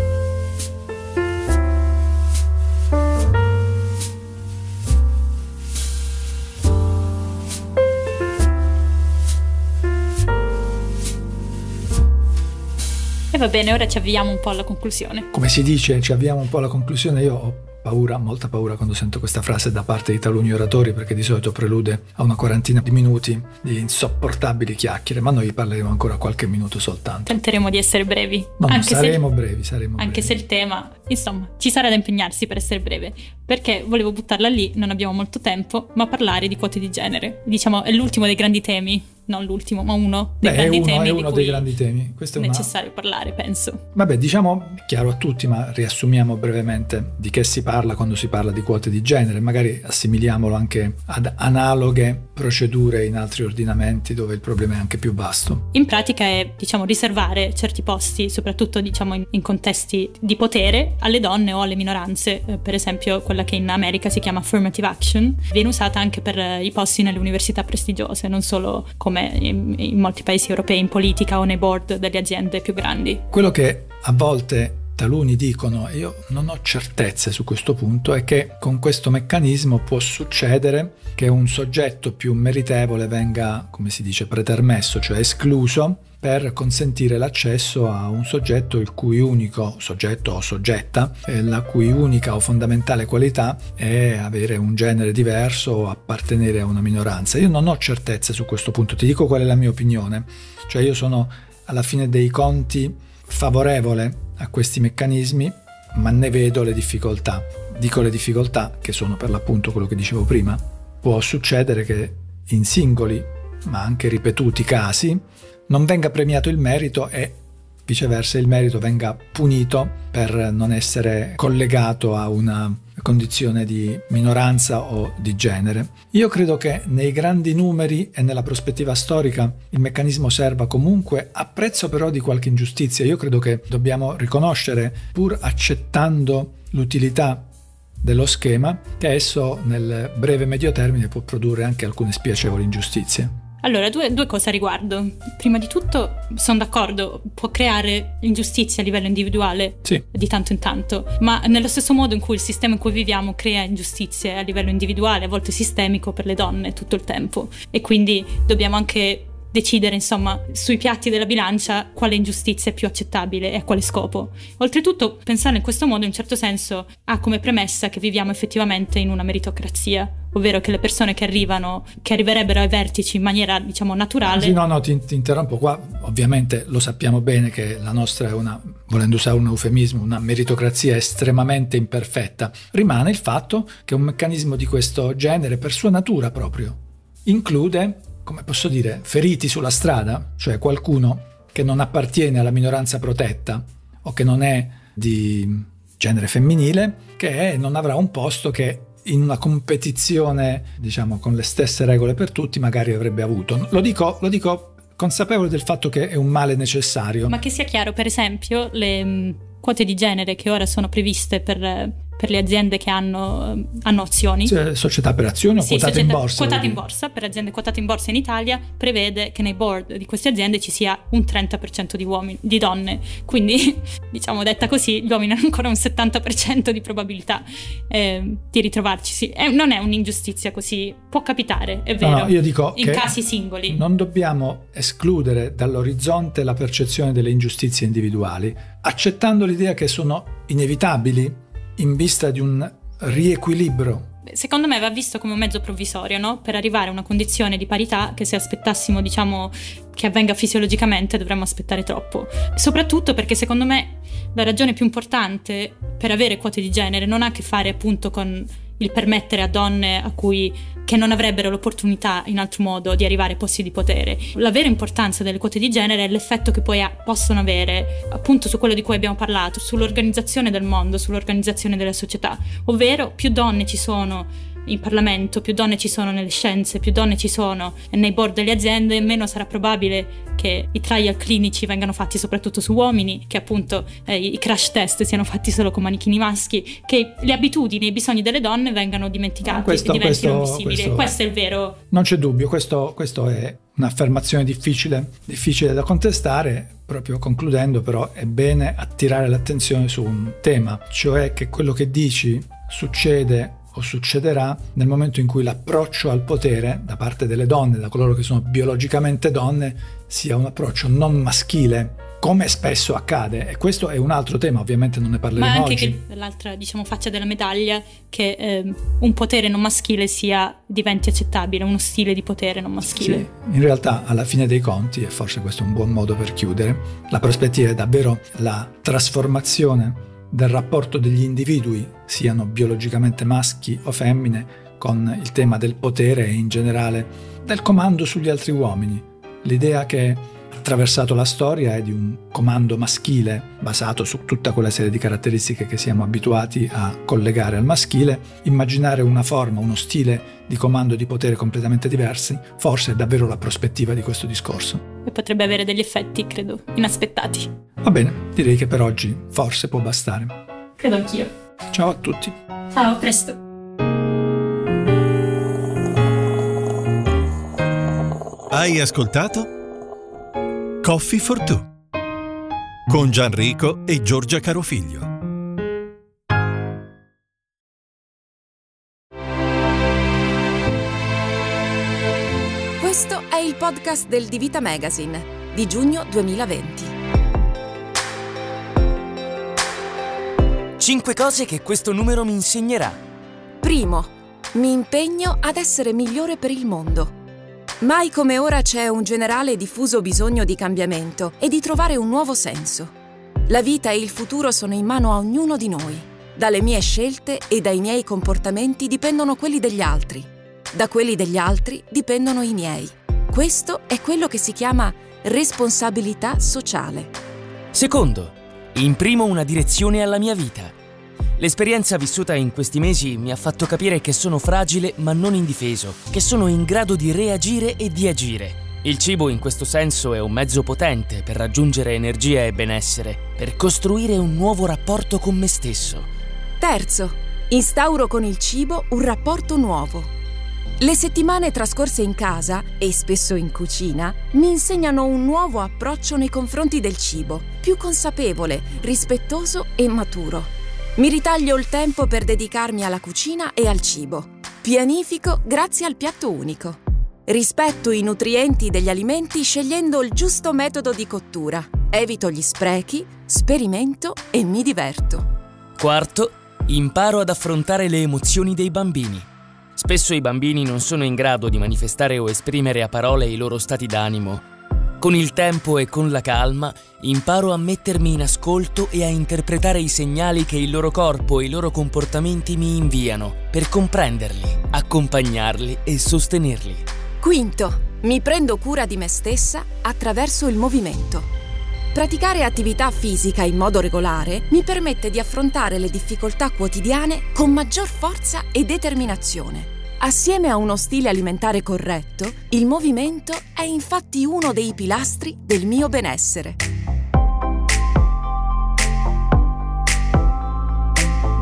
[SPEAKER 3] E va bene, ora ci avviamo un po' alla conclusione.
[SPEAKER 2] Come si dice, ci avviamo un po' alla conclusione. Io ho paura, molta paura quando sento questa frase da parte di taluni oratori perché di solito prelude a una quarantina di minuti di insopportabili chiacchiere, ma noi parleremo ancora qualche minuto soltanto.
[SPEAKER 3] Tenteremo di essere brevi.
[SPEAKER 2] No, anche saremo se, brevi, saremo
[SPEAKER 3] Anche
[SPEAKER 2] brevi.
[SPEAKER 3] se il tema, insomma, ci sarà da impegnarsi per essere breve, perché volevo buttarla lì, non abbiamo molto tempo, ma parlare di quote di genere. Diciamo, è l'ultimo dei grandi temi non l'ultimo, ma uno dei
[SPEAKER 2] Beh,
[SPEAKER 3] grandi
[SPEAKER 2] uno,
[SPEAKER 3] temi.
[SPEAKER 2] È uno dei grandi temi. Questo
[SPEAKER 3] è necessario una... parlare, penso.
[SPEAKER 2] Vabbè, diciamo chiaro a tutti, ma riassumiamo brevemente di che si parla quando si parla di quote di genere. Magari assimiliamolo anche ad analoghe procedure in altri ordinamenti dove il problema è anche più vasto.
[SPEAKER 3] In pratica è, diciamo, riservare certi posti, soprattutto diciamo in, in contesti di potere, alle donne o alle minoranze. Eh, per esempio, quella che in America si chiama affirmative action viene usata anche per eh, i posti nelle università prestigiose, non solo come come in, in molti paesi europei in politica o nei board delle aziende più grandi.
[SPEAKER 2] Quello che a volte taluni dicono, e io non ho certezze su questo punto, è che con questo meccanismo può succedere che un soggetto più meritevole venga, come si dice, pretermesso, cioè escluso, per consentire l'accesso a un soggetto il cui unico soggetto o soggetta, la cui unica o fondamentale qualità è avere un genere diverso o appartenere a una minoranza. Io non ho certezze su questo punto, ti dico qual è la mia opinione, cioè io sono alla fine dei conti favorevole a questi meccanismi, ma ne vedo le difficoltà. Dico le difficoltà che sono per l'appunto quello che dicevo prima. Può succedere che in singoli, ma anche ripetuti casi, non venga premiato il merito e viceversa il merito venga punito per non essere collegato a una condizione di minoranza o di genere. Io credo che nei grandi numeri e nella prospettiva storica il meccanismo serva comunque, a prezzo però di qualche ingiustizia. Io credo che dobbiamo riconoscere, pur accettando l'utilità dello schema, che esso nel breve medio termine può produrre anche alcune spiacevoli ingiustizie.
[SPEAKER 3] Allora, due, due, cose a riguardo. Prima di tutto, sono d'accordo, può creare ingiustizie a livello individuale
[SPEAKER 2] sì.
[SPEAKER 3] di tanto in tanto, ma nello stesso modo in cui il sistema in cui viviamo crea ingiustizie a livello individuale, a volte sistemico per le donne tutto il tempo. E quindi dobbiamo anche decidere insomma sui piatti della bilancia quale ingiustizia è più accettabile e a quale scopo. Oltretutto pensare in questo modo in certo senso ha come premessa che viviamo effettivamente in una meritocrazia, ovvero che le persone che arrivano, che arriverebbero ai vertici in maniera diciamo naturale...
[SPEAKER 2] Sì, no, no, ti, ti interrompo qua, ovviamente lo sappiamo bene che la nostra è una, volendo usare un eufemismo, una meritocrazia estremamente imperfetta. Rimane il fatto che un meccanismo di questo genere, per sua natura proprio, include come posso dire, feriti sulla strada, cioè qualcuno che non appartiene alla minoranza protetta o che non è di genere femminile, che è, non avrà un posto che in una competizione, diciamo, con le stesse regole per tutti, magari avrebbe avuto. Lo dico, lo dico consapevole del fatto che è un male necessario.
[SPEAKER 3] Ma che sia chiaro, per esempio, le mm, quote di genere che ora sono previste per per le aziende che hanno, hanno azioni.
[SPEAKER 2] Cioè, società per azioni o sì, quotate in borsa?
[SPEAKER 3] Quotate in borsa, per aziende quotate in borsa in Italia, prevede che nei board di queste aziende ci sia un 30% di, uomini, di donne. Quindi, diciamo, detta così, gli uomini hanno ancora un 70% di probabilità eh, di ritrovarci. Sì. È, non è un'ingiustizia così, può capitare, è vero.
[SPEAKER 2] No, io dico
[SPEAKER 3] in casi singoli.
[SPEAKER 2] Non dobbiamo escludere dall'orizzonte la percezione delle ingiustizie individuali, accettando l'idea che sono inevitabili in vista di un riequilibrio
[SPEAKER 3] secondo me va visto come un mezzo provvisorio, no? Per arrivare a una condizione di parità che se aspettassimo, diciamo, che avvenga fisiologicamente dovremmo aspettare troppo. Soprattutto perché secondo me la ragione più importante per avere quote di genere non ha a che fare appunto con il permettere a donne a cui che non avrebbero l'opportunità in altro modo di arrivare ai posti di potere. La vera importanza delle quote di genere è l'effetto che poi possono avere appunto su quello di cui abbiamo parlato, sull'organizzazione del mondo, sull'organizzazione della società, ovvero più donne ci sono in Parlamento, più donne ci sono nelle scienze, più donne ci sono nei board delle aziende, meno sarà probabile che i trial clinici vengano fatti soprattutto su uomini, che appunto eh, i crash test siano fatti solo con manichini maschi, che le abitudini e i bisogni delle donne vengano dimenticati
[SPEAKER 2] questo,
[SPEAKER 3] e diventino
[SPEAKER 2] questo,
[SPEAKER 3] invisibili.
[SPEAKER 2] Questo,
[SPEAKER 3] questo, è il vero.
[SPEAKER 2] Non c'è dubbio, questo, questo è un'affermazione difficile, difficile da contestare. Proprio concludendo, però, è bene attirare l'attenzione su un tema, cioè che quello che dici succede o succederà nel momento in cui l'approccio al potere da parte delle donne, da coloro che sono biologicamente donne, sia un approccio non maschile, come spesso accade. E questo è un altro tema, ovviamente non ne parleremo
[SPEAKER 3] Ma anche
[SPEAKER 2] oggi.
[SPEAKER 3] che l'altra diciamo, faccia della medaglia, che eh, un potere non maschile sia, diventi accettabile, uno stile di potere non maschile.
[SPEAKER 2] Sì, in realtà alla fine dei conti, e forse questo è un buon modo per chiudere, la prospettiva è davvero la trasformazione del rapporto degli individui, siano biologicamente maschi o femmine, con il tema del potere e in generale del comando sugli altri uomini. L'idea che attraversato la storia è di un comando maschile basato su tutta quella serie di caratteristiche che siamo abituati a collegare al maschile, immaginare una forma, uno stile di comando di potere completamente diversi, forse è davvero la prospettiva di questo discorso.
[SPEAKER 3] E potrebbe avere degli effetti, credo, inaspettati.
[SPEAKER 2] Va bene, direi che per oggi forse può bastare.
[SPEAKER 3] Credo anch'io.
[SPEAKER 2] Ciao a tutti.
[SPEAKER 3] Ciao, a presto.
[SPEAKER 1] Hai ascoltato? Coffee for Two con Gianrico e Giorgia Carofiglio.
[SPEAKER 4] Questo è il podcast del Divita Magazine di giugno 2020.
[SPEAKER 5] 5 cose che questo numero mi insegnerà.
[SPEAKER 4] Primo, mi impegno ad essere migliore per il mondo. Mai come ora c'è un generale diffuso bisogno di cambiamento e di trovare un nuovo senso. La vita e il futuro sono in mano a ognuno di noi. Dalle mie scelte e dai miei comportamenti dipendono quelli degli altri. Da quelli degli altri dipendono i miei. Questo è quello che si chiama responsabilità sociale.
[SPEAKER 5] Secondo, imprimo una direzione alla mia vita. L'esperienza vissuta in questi mesi mi ha fatto capire che sono fragile ma non indifeso, che sono in grado di reagire e di agire. Il cibo in questo senso è un mezzo potente per raggiungere energia e benessere, per costruire un nuovo rapporto con me stesso.
[SPEAKER 4] Terzo, instauro con il cibo un rapporto nuovo. Le settimane trascorse in casa, e spesso in cucina, mi insegnano un nuovo approccio nei confronti del cibo, più consapevole, rispettoso e maturo. Mi ritaglio il tempo per dedicarmi alla cucina e al cibo. Pianifico grazie al piatto unico. Rispetto i nutrienti degli alimenti scegliendo il giusto metodo di cottura. Evito gli sprechi, sperimento e mi diverto.
[SPEAKER 5] Quarto, imparo ad affrontare le emozioni dei bambini. Spesso i bambini non sono in grado di manifestare o esprimere a parole i loro stati d'animo. Con il tempo e con la calma imparo a mettermi in ascolto e a interpretare i segnali che il loro corpo e i loro comportamenti mi inviano per comprenderli, accompagnarli e sostenerli.
[SPEAKER 4] Quinto, mi prendo cura di me stessa attraverso il movimento. Praticare attività fisica in modo regolare mi permette di affrontare le difficoltà quotidiane con maggior forza e determinazione. Assieme a uno stile alimentare corretto, il movimento è infatti uno dei pilastri del mio benessere.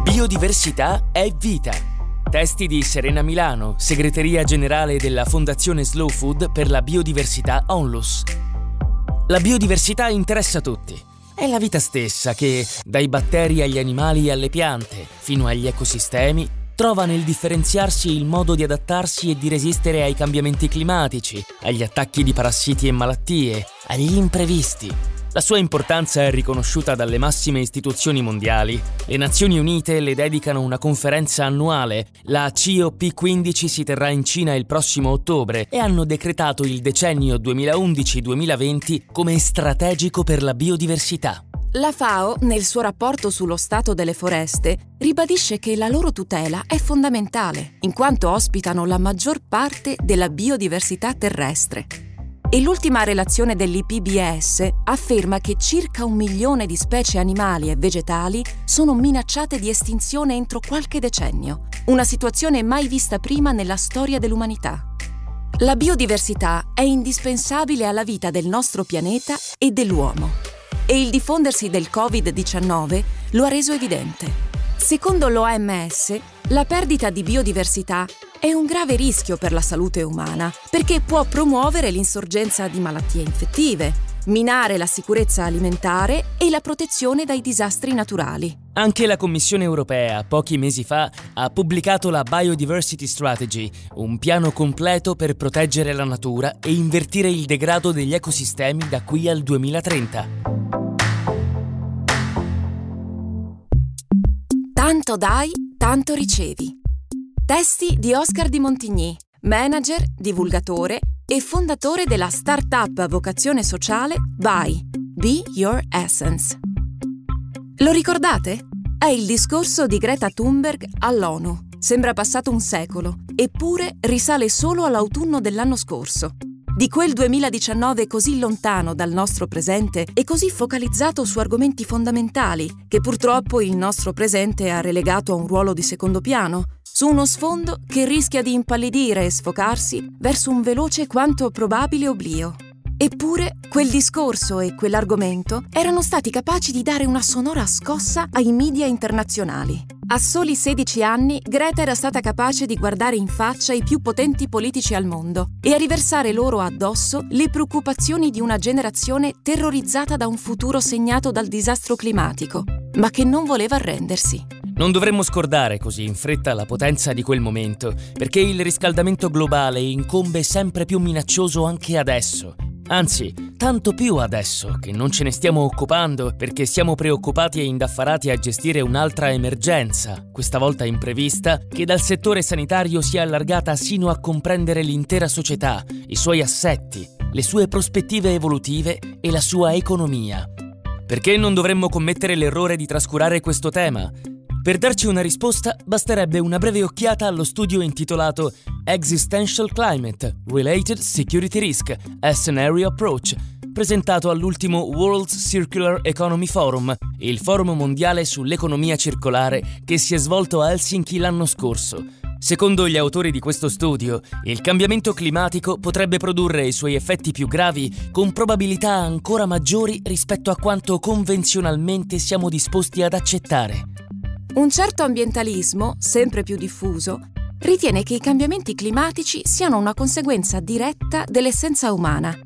[SPEAKER 5] Biodiversità è vita. Testi di Serena Milano, segreteria generale della Fondazione Slow Food per la biodiversità Onlus. La biodiversità interessa tutti. È la vita stessa che, dai batteri agli animali e alle piante, fino agli ecosistemi, trova nel differenziarsi il modo di adattarsi e di resistere ai cambiamenti climatici, agli attacchi di parassiti e malattie, agli imprevisti. La sua importanza è riconosciuta dalle massime istituzioni mondiali. Le Nazioni Unite le dedicano una conferenza annuale. La COP15 si terrà in Cina il prossimo ottobre e hanno decretato il decennio 2011-2020 come strategico per la biodiversità.
[SPEAKER 4] La FAO, nel suo rapporto sullo stato delle foreste, ribadisce che la loro tutela è fondamentale, in quanto ospitano la maggior parte della biodiversità terrestre. E l'ultima relazione dell'IPBS afferma che circa un milione di specie animali e vegetali sono minacciate di estinzione entro qualche decennio, una situazione mai vista prima nella storia dell'umanità. La biodiversità è indispensabile alla vita del nostro pianeta e dell'uomo e il diffondersi del Covid-19 lo ha reso evidente. Secondo l'OMS, la perdita di biodiversità è un grave rischio per la salute umana perché può promuovere l'insorgenza di malattie infettive, minare la sicurezza alimentare e la protezione dai disastri naturali.
[SPEAKER 5] Anche la Commissione europea, pochi mesi fa, ha pubblicato la Biodiversity Strategy, un piano completo per proteggere la natura e invertire il degrado degli ecosistemi da qui al 2030.
[SPEAKER 4] Tanto dai, tanto ricevi. Testi di Oscar Di Montigny, manager, divulgatore e fondatore della startup a vocazione sociale By Be Your Essence. Lo ricordate? È il discorso di Greta Thunberg all'ONU. Sembra passato un secolo, eppure risale solo all'autunno dell'anno scorso di quel 2019 così lontano dal nostro presente e così focalizzato su argomenti fondamentali che purtroppo il nostro presente ha relegato a un ruolo di secondo piano, su uno sfondo che rischia di impallidire e sfocarsi verso un veloce quanto probabile oblio. Eppure quel discorso e quell'argomento erano stati capaci di dare una sonora scossa ai media internazionali. A soli 16 anni Greta era stata capace di guardare in faccia i più potenti politici al mondo e a riversare loro addosso le preoccupazioni di una generazione terrorizzata da un futuro segnato dal disastro climatico, ma che non voleva arrendersi.
[SPEAKER 5] Non dovremmo scordare così in fretta la potenza di quel momento, perché il riscaldamento globale incombe sempre più minaccioso anche adesso Anzi, tanto più adesso che non ce ne stiamo occupando perché siamo preoccupati e indaffarati a gestire un'altra emergenza, questa volta imprevista, che dal settore sanitario si è allargata sino a comprendere l'intera società, i suoi assetti, le sue prospettive evolutive e la sua economia. Perché non dovremmo commettere l'errore di trascurare questo tema? Per darci una risposta basterebbe una breve occhiata allo studio intitolato Existential Climate Related Security Risk a Scenario Approach, presentato all'ultimo World Circular Economy Forum, il forum mondiale sull'economia circolare che si è svolto a Helsinki l'anno scorso. Secondo gli autori di questo studio, il cambiamento climatico potrebbe produrre i suoi effetti più gravi con probabilità ancora maggiori rispetto a quanto convenzionalmente siamo disposti ad accettare.
[SPEAKER 4] Un certo ambientalismo, sempre più diffuso, ritiene che i cambiamenti climatici siano una conseguenza diretta dell'essenza umana,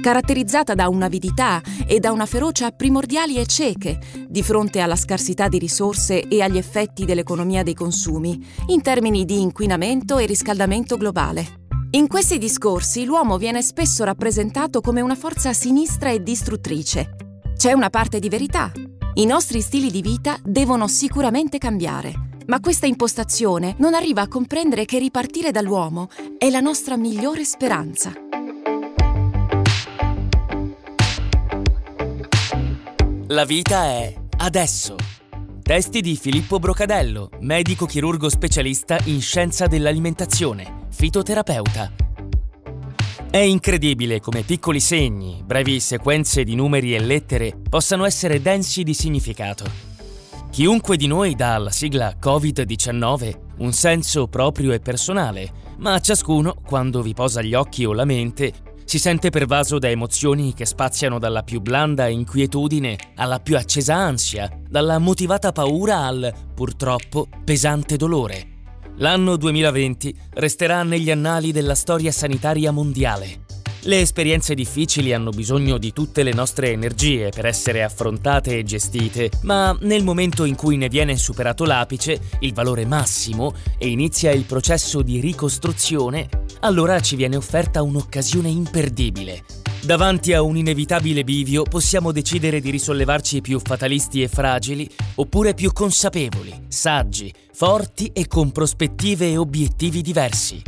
[SPEAKER 4] caratterizzata da un'avidità e da una ferocia primordiali e cieche di fronte alla scarsità di risorse e agli effetti dell'economia dei consumi, in termini di inquinamento e riscaldamento globale. In questi discorsi l'uomo viene spesso rappresentato come una forza sinistra e distruttrice. C'è una parte di verità, i nostri stili di vita devono sicuramente cambiare, ma questa impostazione non arriva a comprendere che ripartire dall'uomo è la nostra migliore speranza.
[SPEAKER 5] La vita è adesso. Testi di Filippo Brocadello, medico chirurgo specialista in scienza dell'alimentazione, fitoterapeuta è incredibile come piccoli segni, brevi sequenze di numeri e lettere possano essere densi di significato. Chiunque di noi dà alla sigla Covid-19 un senso proprio e personale, ma ciascuno, quando vi posa gli occhi o la mente, si sente pervaso da emozioni che spaziano dalla più blanda inquietudine alla più accesa ansia, dalla motivata paura al, purtroppo, pesante dolore. L'anno 2020 resterà negli annali della storia sanitaria mondiale. Le esperienze difficili hanno bisogno di tutte le nostre energie per essere affrontate e gestite, ma nel momento in cui ne viene superato l'apice, il valore massimo, e inizia il processo di ricostruzione, allora ci viene offerta un'occasione imperdibile Davanti a un inevitabile bivio possiamo decidere di risollevarci più fatalisti e fragili oppure più consapevoli, saggi, forti e con prospettive e obiettivi diversi.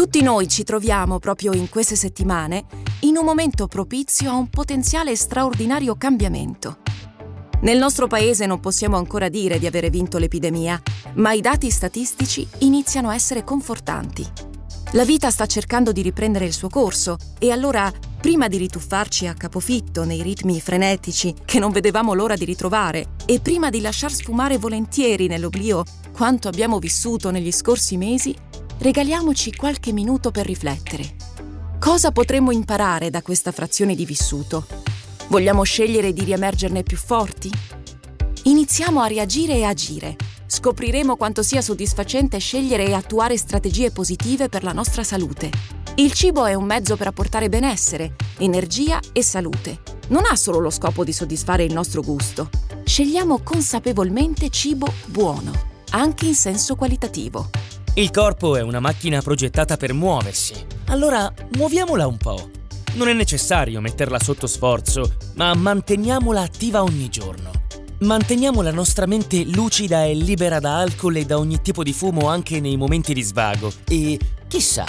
[SPEAKER 4] Tutti noi ci troviamo proprio in queste settimane in un momento propizio a un potenziale straordinario cambiamento. Nel nostro paese non possiamo ancora dire di avere vinto l'epidemia, ma i dati statistici iniziano a essere confortanti. La vita sta cercando di riprendere il suo corso e allora, prima di rituffarci a capofitto nei ritmi frenetici che non vedevamo l'ora di ritrovare e prima di lasciar sfumare volentieri nell'oblio quanto abbiamo vissuto negli scorsi mesi, regaliamoci qualche minuto per riflettere. Cosa potremmo imparare da questa frazione di vissuto? Vogliamo scegliere di riemergerne più forti? Iniziamo a reagire e agire scopriremo quanto sia soddisfacente scegliere e attuare strategie positive per la nostra salute. Il cibo è un mezzo per apportare benessere, energia e salute. Non ha solo lo scopo di soddisfare il nostro gusto. Scegliamo consapevolmente cibo buono, anche in senso qualitativo.
[SPEAKER 5] Il corpo è una macchina progettata per muoversi. Allora muoviamola un po'. Non è necessario metterla sotto sforzo, ma manteniamola attiva ogni giorno. Manteniamo la nostra mente lucida e libera da alcol e da ogni tipo di fumo anche nei momenti di svago e, chissà,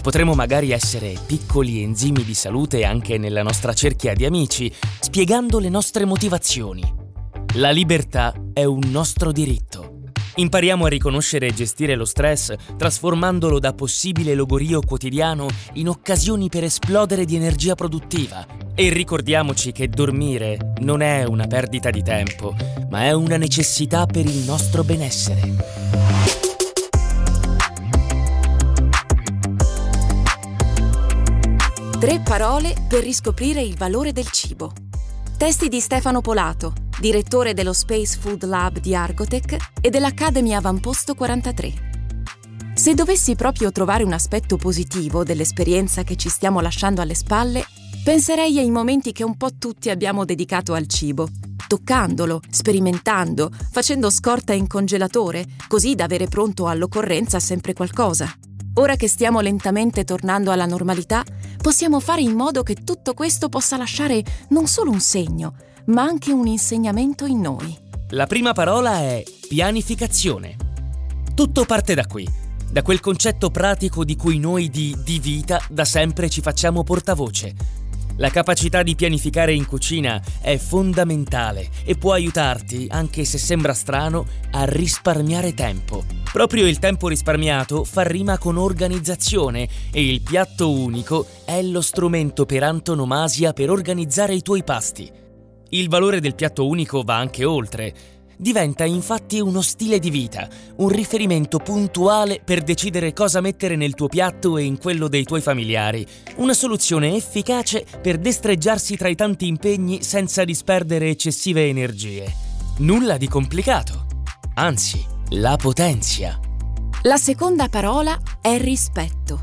[SPEAKER 5] potremo magari essere piccoli enzimi di salute anche nella nostra cerchia di amici, spiegando le nostre motivazioni. La libertà è un nostro diritto. Impariamo a riconoscere e gestire lo stress, trasformandolo da possibile logorio quotidiano in occasioni per esplodere di energia produttiva. E ricordiamoci che dormire non è una perdita di tempo, ma è una necessità per il nostro benessere.
[SPEAKER 4] Tre parole per riscoprire il valore del cibo. Testi di Stefano Polato, direttore dello Space Food Lab di Argotech e dell'Academy Avamposto 43. Se dovessi proprio trovare un aspetto positivo dell'esperienza che ci stiamo lasciando alle spalle, penserei ai momenti che un po' tutti abbiamo dedicato al cibo, toccandolo, sperimentando, facendo scorta in congelatore, così da avere pronto all'occorrenza sempre qualcosa. Ora che stiamo lentamente tornando alla normalità, possiamo fare in modo che tutto questo possa lasciare non solo un segno, ma anche un insegnamento in noi.
[SPEAKER 5] La prima parola è pianificazione. Tutto parte da qui, da quel concetto pratico di cui noi di di vita da sempre ci facciamo portavoce. La capacità di pianificare in cucina è fondamentale e può aiutarti, anche se sembra strano, a risparmiare tempo. Proprio il tempo risparmiato fa rima con organizzazione e il piatto unico è lo strumento per antonomasia per organizzare i tuoi pasti. Il valore del piatto unico va anche oltre. Diventa infatti uno stile di vita, un riferimento puntuale per decidere cosa mettere nel tuo piatto e in quello dei tuoi familiari, una soluzione efficace per destreggiarsi tra i tanti impegni senza disperdere eccessive energie. Nulla di complicato, anzi, la potenzia.
[SPEAKER 4] La seconda parola è rispetto.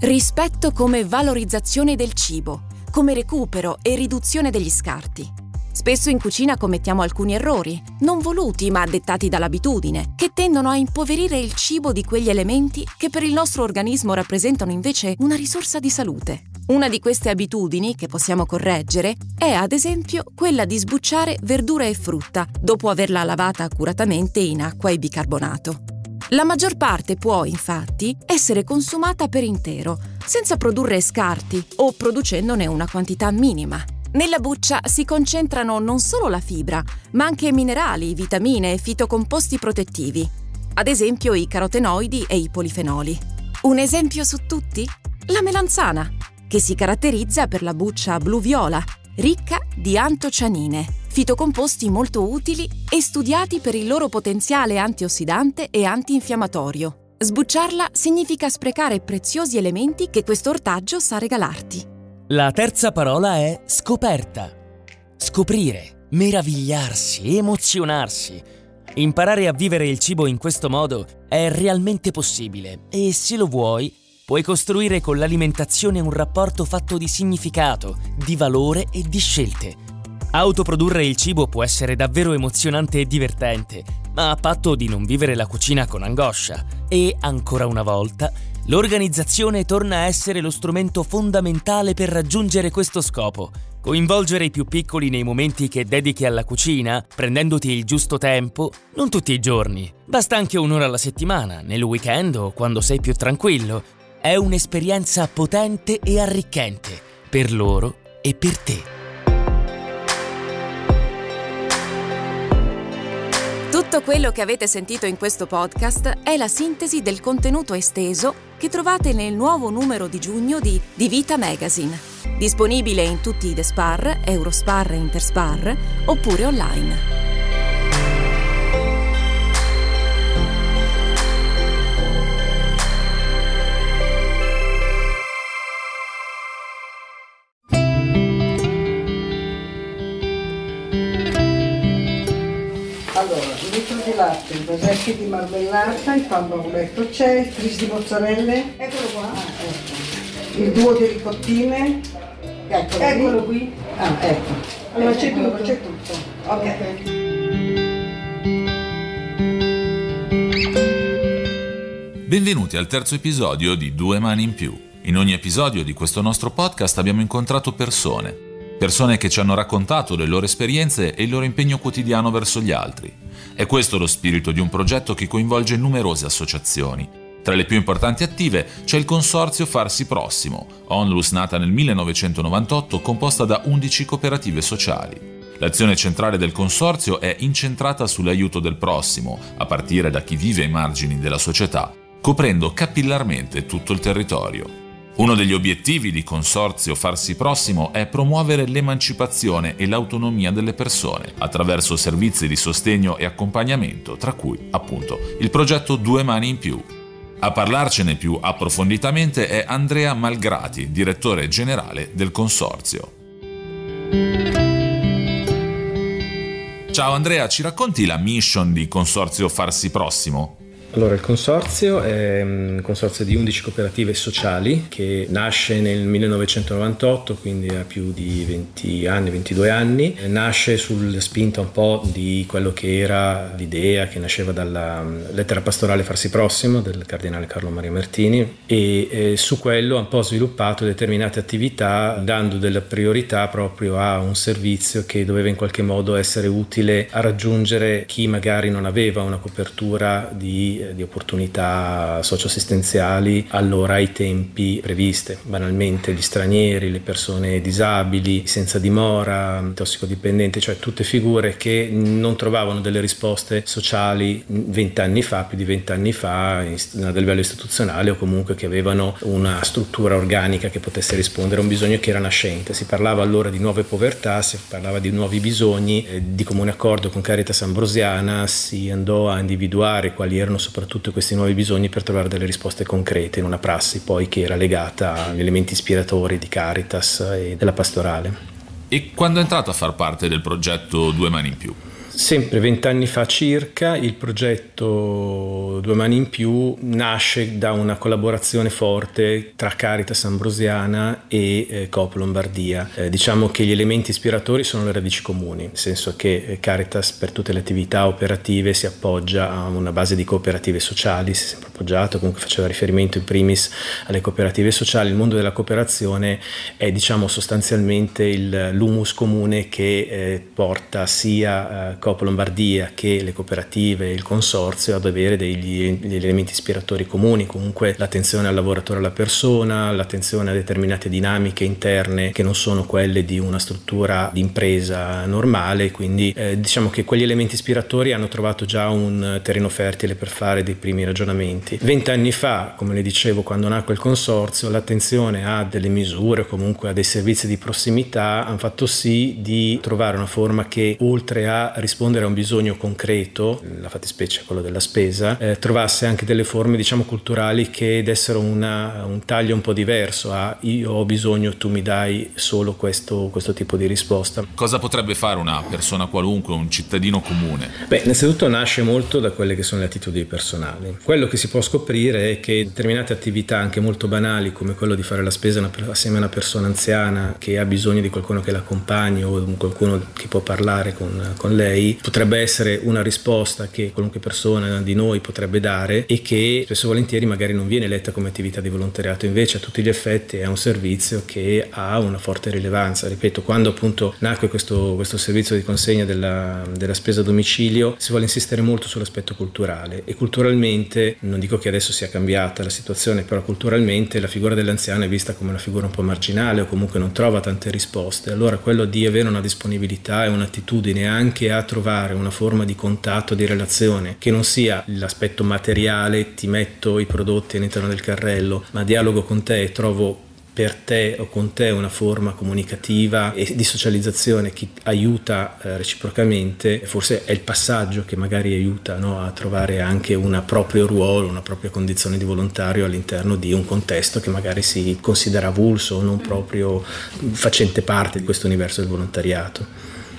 [SPEAKER 4] Rispetto come valorizzazione del cibo, come recupero e riduzione degli scarti. Spesso in cucina commettiamo alcuni errori, non voluti ma dettati dall'abitudine, che tendono a impoverire il cibo di quegli elementi che per il nostro organismo rappresentano invece una risorsa di salute. Una di queste abitudini che possiamo correggere è ad esempio quella di sbucciare verdura e frutta dopo averla lavata accuratamente in acqua e bicarbonato. La maggior parte può, infatti, essere consumata per intero, senza produrre scarti o producendone una quantità minima. Nella buccia si concentrano non solo la fibra, ma anche minerali, vitamine e fitocomposti protettivi, ad esempio i carotenoidi e i polifenoli. Un esempio su tutti? La melanzana, che si caratterizza per la buccia blu-viola, ricca di antocianine, fitocomposti molto utili e studiati per il loro potenziale antiossidante e antinfiammatorio. Sbucciarla significa sprecare preziosi elementi che questo ortaggio sa regalarti.
[SPEAKER 5] La terza parola è scoperta. Scoprire, meravigliarsi, emozionarsi. Imparare a vivere il cibo in questo modo è realmente possibile e se lo vuoi, puoi costruire con l'alimentazione un rapporto fatto di significato, di valore e di scelte. Autoprodurre il cibo può essere davvero emozionante e divertente, ma a patto di non vivere la cucina con angoscia. E, ancora una volta, L'organizzazione torna a essere lo strumento fondamentale per raggiungere questo scopo. Coinvolgere i più piccoli nei momenti che dedichi alla cucina, prendendoti il giusto tempo, non tutti i giorni, basta anche un'ora alla settimana, nel weekend o quando sei più tranquillo. È un'esperienza potente e arricchente, per loro e per te.
[SPEAKER 4] Tutto quello che avete sentito in questo podcast è la sintesi del contenuto esteso che trovate nel nuovo numero di giugno di Di Vita Magazine, disponibile in tutti i Despar, Eurospar e Interspar, oppure online.
[SPEAKER 6] Vasetti di marmellata, il pan bagnoletto c'è, il tris di mozzarelle, eccolo qua, ah, ecco. il duo di ricottine, eccolo, eccolo qui. qui. Ah, ecco. Allora c'è tutto. C'è tutto. Ok. okay.
[SPEAKER 7] Benvenuti al terzo episodio di Due Mani in più. In ogni episodio di questo nostro podcast abbiamo incontrato persone, persone che ci hanno raccontato le loro esperienze e il loro impegno quotidiano verso gli altri. È questo lo spirito di un progetto che coinvolge numerose associazioni. Tra le più importanti attive c'è il consorzio Farsi Prossimo, onlus nata nel 1998 composta da 11 cooperative sociali. L'azione centrale del consorzio è incentrata sull'aiuto del prossimo, a partire da chi vive ai margini della società, coprendo capillarmente tutto il territorio. Uno degli obiettivi di Consorzio Farsi Prossimo è promuovere l'emancipazione e l'autonomia delle persone attraverso servizi di sostegno e accompagnamento, tra cui appunto il progetto Due Mani in più. A parlarcene più approfonditamente è Andrea Malgrati, direttore generale del Consorzio. Ciao Andrea, ci racconti la mission di Consorzio Farsi Prossimo?
[SPEAKER 8] Allora, il consorzio è un consorzio di 11 cooperative sociali che nasce nel 1998, quindi ha più di 20 anni, 22 anni. Nasce sulla spinta un po' di quello che era l'idea che nasceva dalla lettera pastorale Farsi Prossimo del cardinale Carlo Maria Martini e eh, su quello ha un po' sviluppato determinate attività dando della priorità proprio a un servizio che doveva in qualche modo essere utile a raggiungere chi magari non aveva una copertura di di opportunità socioassistenziali allora ai tempi previste. Banalmente gli stranieri, le persone disabili, senza dimora, tossicodipendenti, cioè tutte figure che non trovavano delle risposte sociali vent'anni fa, più di vent'anni fa, a livello istituzionale o comunque che avevano una struttura organica che potesse rispondere a un bisogno che era nascente. Si parlava allora di nuove povertà, si parlava di nuovi bisogni, eh, di comune accordo con Caritas Ambrosiana si andò a individuare quali erano soprattutto questi nuovi bisogni per trovare delle risposte concrete in una prassi poi che era legata agli elementi ispiratori di Caritas e della pastorale.
[SPEAKER 7] E quando è entrato a far parte del progetto Due Mani in Più?
[SPEAKER 8] Sempre vent'anni fa circa il progetto Due Mani in Più nasce da una collaborazione forte tra Caritas Ambrosiana e eh, Coop Lombardia. Eh, diciamo che gli elementi ispiratori sono le radici comuni, nel senso che eh, Caritas per tutte le attività operative si appoggia a una base di cooperative sociali, si è sempre appoggiato, comunque faceva riferimento in primis alle cooperative sociali. Il mondo della cooperazione è diciamo sostanzialmente il, l'humus comune che eh, porta sia eh, Coop Lombardia che le cooperative e il consorzio ad avere degli, degli, elementi ispiratori comuni, comunque l'attenzione al lavoratore alla persona, l'attenzione a determinate dinamiche interne che non sono quelle di una struttura di impresa normale, quindi eh, diciamo che quegli elementi ispiratori hanno trovato già un terreno fertile per fare dei primi ragionamenti. Vent'anni fa, come le dicevo, quando nacque il consorzio, l'attenzione a delle misure, comunque a dei servizi di prossimità, hanno fatto sì di trovare una forma che oltre a rispondere rispondere a un bisogno concreto, la fattispecie quello della spesa, eh, trovasse anche delle forme diciamo culturali che dessero una, un taglio un po' diverso a io ho bisogno, tu mi dai solo questo, questo tipo di risposta.
[SPEAKER 7] Cosa potrebbe fare una persona qualunque, un cittadino comune?
[SPEAKER 8] Beh, innanzitutto nasce molto da quelle che sono le attitudini personali. Quello che si può scoprire è che determinate attività anche molto banali come quello di fare la spesa assieme a una persona anziana che ha bisogno di qualcuno che l'accompagni o qualcuno che può parlare con, con lei, potrebbe essere una risposta che qualunque persona di noi potrebbe dare e che spesso e volentieri magari non viene letta come attività di volontariato, invece a tutti gli effetti è un servizio che ha una forte rilevanza. Ripeto, quando appunto nacque questo, questo servizio di consegna della, della spesa a domicilio si vuole insistere molto sull'aspetto culturale e culturalmente, non dico che adesso sia cambiata la situazione, però culturalmente la figura dell'anziano è vista come una figura un po' marginale o comunque non trova tante risposte. Allora quello di avere una disponibilità e un'attitudine anche a trovare una forma di contatto, di relazione che non sia l'aspetto materiale, ti metto i prodotti all'interno del carrello, ma dialogo con te e trovo per te o con te una forma comunicativa e di socializzazione che aiuta eh, reciprocamente, forse è il passaggio che magari aiuta no, a trovare anche un proprio ruolo, una propria condizione di volontario all'interno di un contesto che magari si considera avulso o non proprio facente parte di questo universo del volontariato.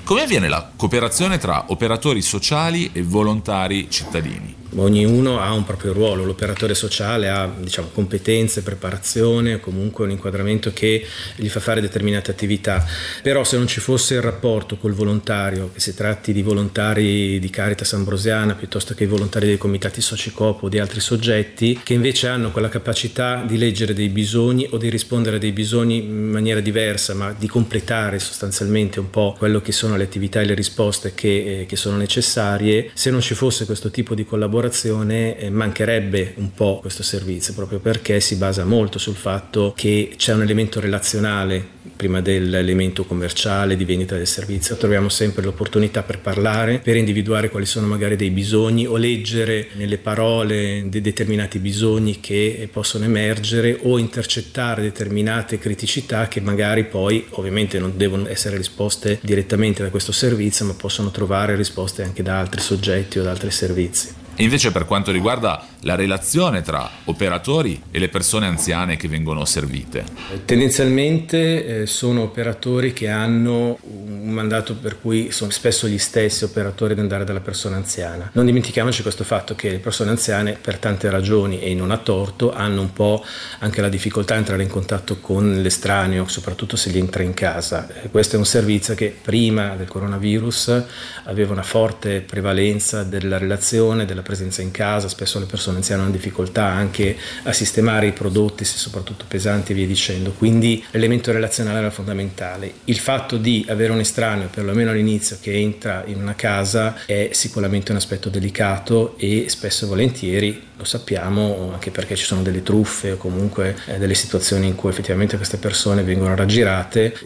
[SPEAKER 7] Come avviene la cooperazione tra operatori sociali e volontari cittadini?
[SPEAKER 8] Ognuno ha un proprio ruolo, l'operatore sociale ha diciamo, competenze, preparazione comunque un inquadramento che gli fa fare determinate attività, però se non ci fosse il rapporto col volontario, che si tratti di volontari di Caritas Ambrosiana piuttosto che volontari dei comitati Socicopo o di altri soggetti che invece hanno quella capacità di leggere dei bisogni o di rispondere a dei bisogni in maniera diversa, ma di completare sostanzialmente un po' quello che sono le attività e le risposte che, eh, che sono necessarie, se non ci fosse questo tipo di collaborazione collaborazione eh, mancherebbe un po' questo servizio proprio perché si basa molto sul fatto che c'è un elemento relazionale prima dell'elemento commerciale di vendita del servizio. Troviamo sempre l'opportunità per parlare, per individuare quali sono magari dei bisogni o leggere nelle parole dei determinati bisogni che possono emergere o intercettare determinate criticità che magari poi ovviamente non devono essere risposte direttamente da questo servizio, ma possono trovare risposte anche da altri soggetti o da altri servizi.
[SPEAKER 7] E invece per quanto riguarda la relazione tra operatori e le persone anziane che vengono servite?
[SPEAKER 8] Tendenzialmente eh, sono operatori che hanno un mandato per cui sono spesso gli stessi operatori ad andare dalla persona anziana. Non dimentichiamoci questo fatto che le persone anziane per tante ragioni e non a torto hanno un po' anche la difficoltà a entrare in contatto con l'estraneo, soprattutto se gli entra in casa. Eh, questo è un servizio che prima del coronavirus aveva una forte prevalenza della relazione, della presenza in casa, spesso le persone anziane hanno difficoltà anche a sistemare i prodotti, se soprattutto pesanti e via dicendo, quindi l'elemento relazionale era fondamentale. Il fatto di avere un estraneo, perlomeno all'inizio, che entra in una casa è sicuramente un aspetto delicato e spesso e volentieri lo sappiamo anche perché ci sono delle truffe o comunque eh, delle situazioni in cui effettivamente queste persone vengono raggirate,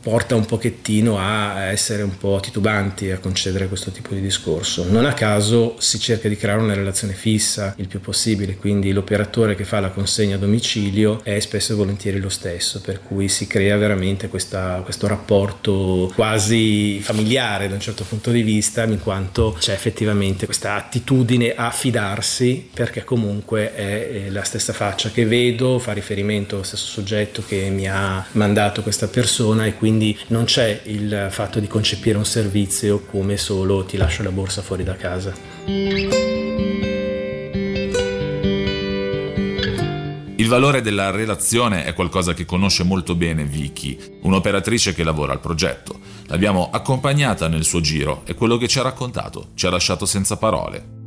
[SPEAKER 8] porta un pochettino a essere un po' titubanti a concedere questo tipo di discorso. Non a caso si cerca di creare una relazione fissa il più possibile, quindi l'operatore che fa la consegna a domicilio è spesso e volentieri lo stesso, per cui si crea veramente questa, questo rapporto quasi familiare da un certo punto di vista, in quanto c'è effettivamente questa attitudine a fidarsi per perché comunque è la stessa faccia che vedo, fa riferimento allo stesso soggetto che mi ha mandato questa persona e quindi non c'è il fatto di concepire un servizio come solo ti lascio la borsa fuori da casa.
[SPEAKER 7] Il valore della relazione è qualcosa che conosce molto bene Vicky, un'operatrice che lavora al progetto. L'abbiamo accompagnata nel suo giro e quello che ci ha raccontato ci ha lasciato senza parole.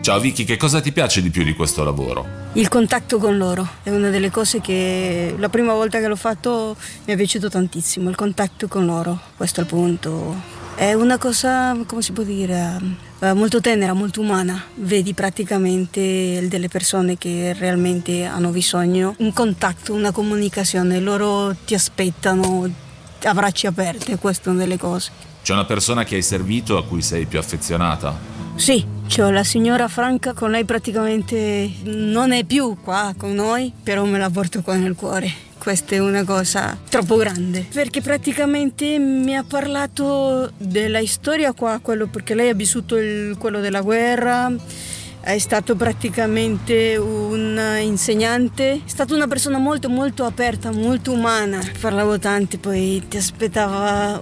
[SPEAKER 7] Ciao Vicky, che cosa ti piace di più di questo lavoro?
[SPEAKER 9] Il contatto con loro è una delle cose che la prima volta che l'ho fatto mi è piaciuto tantissimo, il contatto con loro, questo è il punto. È una cosa, come si può dire, eh, molto tenera, molto umana. Vedi praticamente delle persone che realmente hanno bisogno, un contatto, una comunicazione, loro ti aspettano a braccia aperte, questa è una delle cose.
[SPEAKER 7] C'è una persona che hai servito a cui sei più affezionata?
[SPEAKER 9] Sì, c'ho la signora Franca, con lei praticamente non è più qua con noi, però me la porto qua nel cuore. Questa è una cosa troppo grande, perché praticamente mi ha parlato della storia qua, quello perché lei ha vissuto il, quello della guerra, è stato praticamente un insegnante, è stata una persona molto molto aperta, molto umana. Parlavo tanto, poi ti aspettava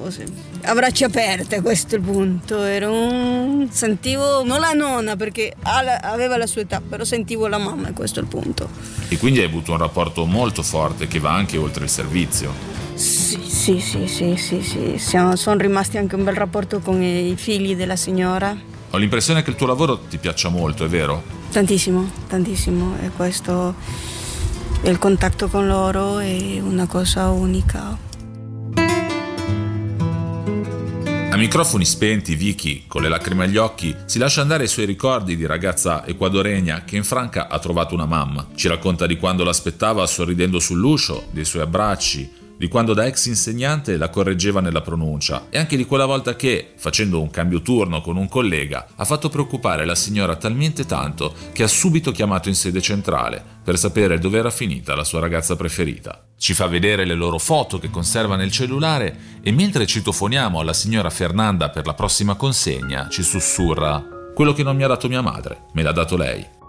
[SPEAKER 9] a braccia aperte, questo è il punto. Un... Sentivo non la nonna perché aveva la sua età, però sentivo la mamma e questo punto.
[SPEAKER 7] E quindi hai avuto un rapporto molto forte che va anche oltre il servizio.
[SPEAKER 9] Sì, sì, sì, sì, sì, sì. Siamo, sono rimasti anche un bel rapporto con i figli della signora.
[SPEAKER 7] Ho l'impressione che il tuo lavoro ti piaccia molto, è vero?
[SPEAKER 9] Tantissimo, tantissimo. E questo, il contatto con loro è una cosa unica.
[SPEAKER 7] Microfoni spenti, Vicky, con le lacrime agli occhi, si lascia andare ai suoi ricordi di ragazza ecuadoregna che in Franca ha trovato una mamma. Ci racconta di quando l'aspettava sorridendo sull'uscio, dei suoi abbracci, di quando da ex insegnante la correggeva nella pronuncia e anche di quella volta che, facendo un cambio turno con un collega, ha fatto preoccupare la signora talmente tanto che ha subito chiamato in sede centrale per sapere dove era finita la sua ragazza preferita. Ci fa vedere le loro foto che conserva nel cellulare e mentre citofoniamo alla signora Fernanda per la prossima consegna ci sussurra quello che non mi ha dato mia madre, me l'ha dato lei.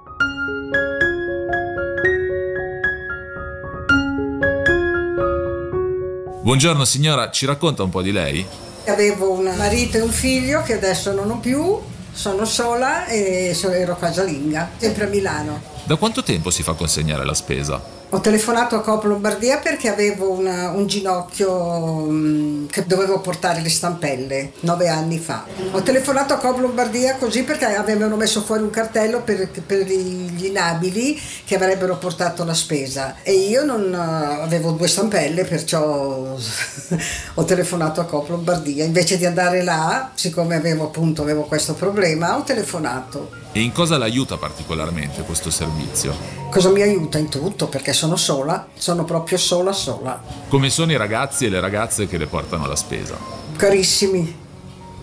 [SPEAKER 7] Buongiorno signora, ci racconta un po' di lei?
[SPEAKER 6] Avevo un marito e un figlio che adesso non ho più, sono sola e ero casalinga, sempre a Milano.
[SPEAKER 7] Da quanto tempo si fa consegnare la spesa?
[SPEAKER 6] Ho telefonato a Coop Lombardia perché avevo una, un ginocchio um, che dovevo portare le stampelle nove anni fa. Ho telefonato a Coop Lombardia così perché avevano messo fuori un cartello per, per gli inabili che avrebbero portato la spesa e io non uh, avevo due stampelle perciò ho telefonato a Coop Lombardia. Invece di andare là, siccome avevo appunto avevo questo problema, ho telefonato.
[SPEAKER 7] E in cosa l'aiuta particolarmente questo servizio?
[SPEAKER 6] Cosa mi aiuta in tutto perché sono sola, sono proprio sola sola.
[SPEAKER 7] Come sono i ragazzi e le ragazze che le portano la spesa?
[SPEAKER 6] Carissimi,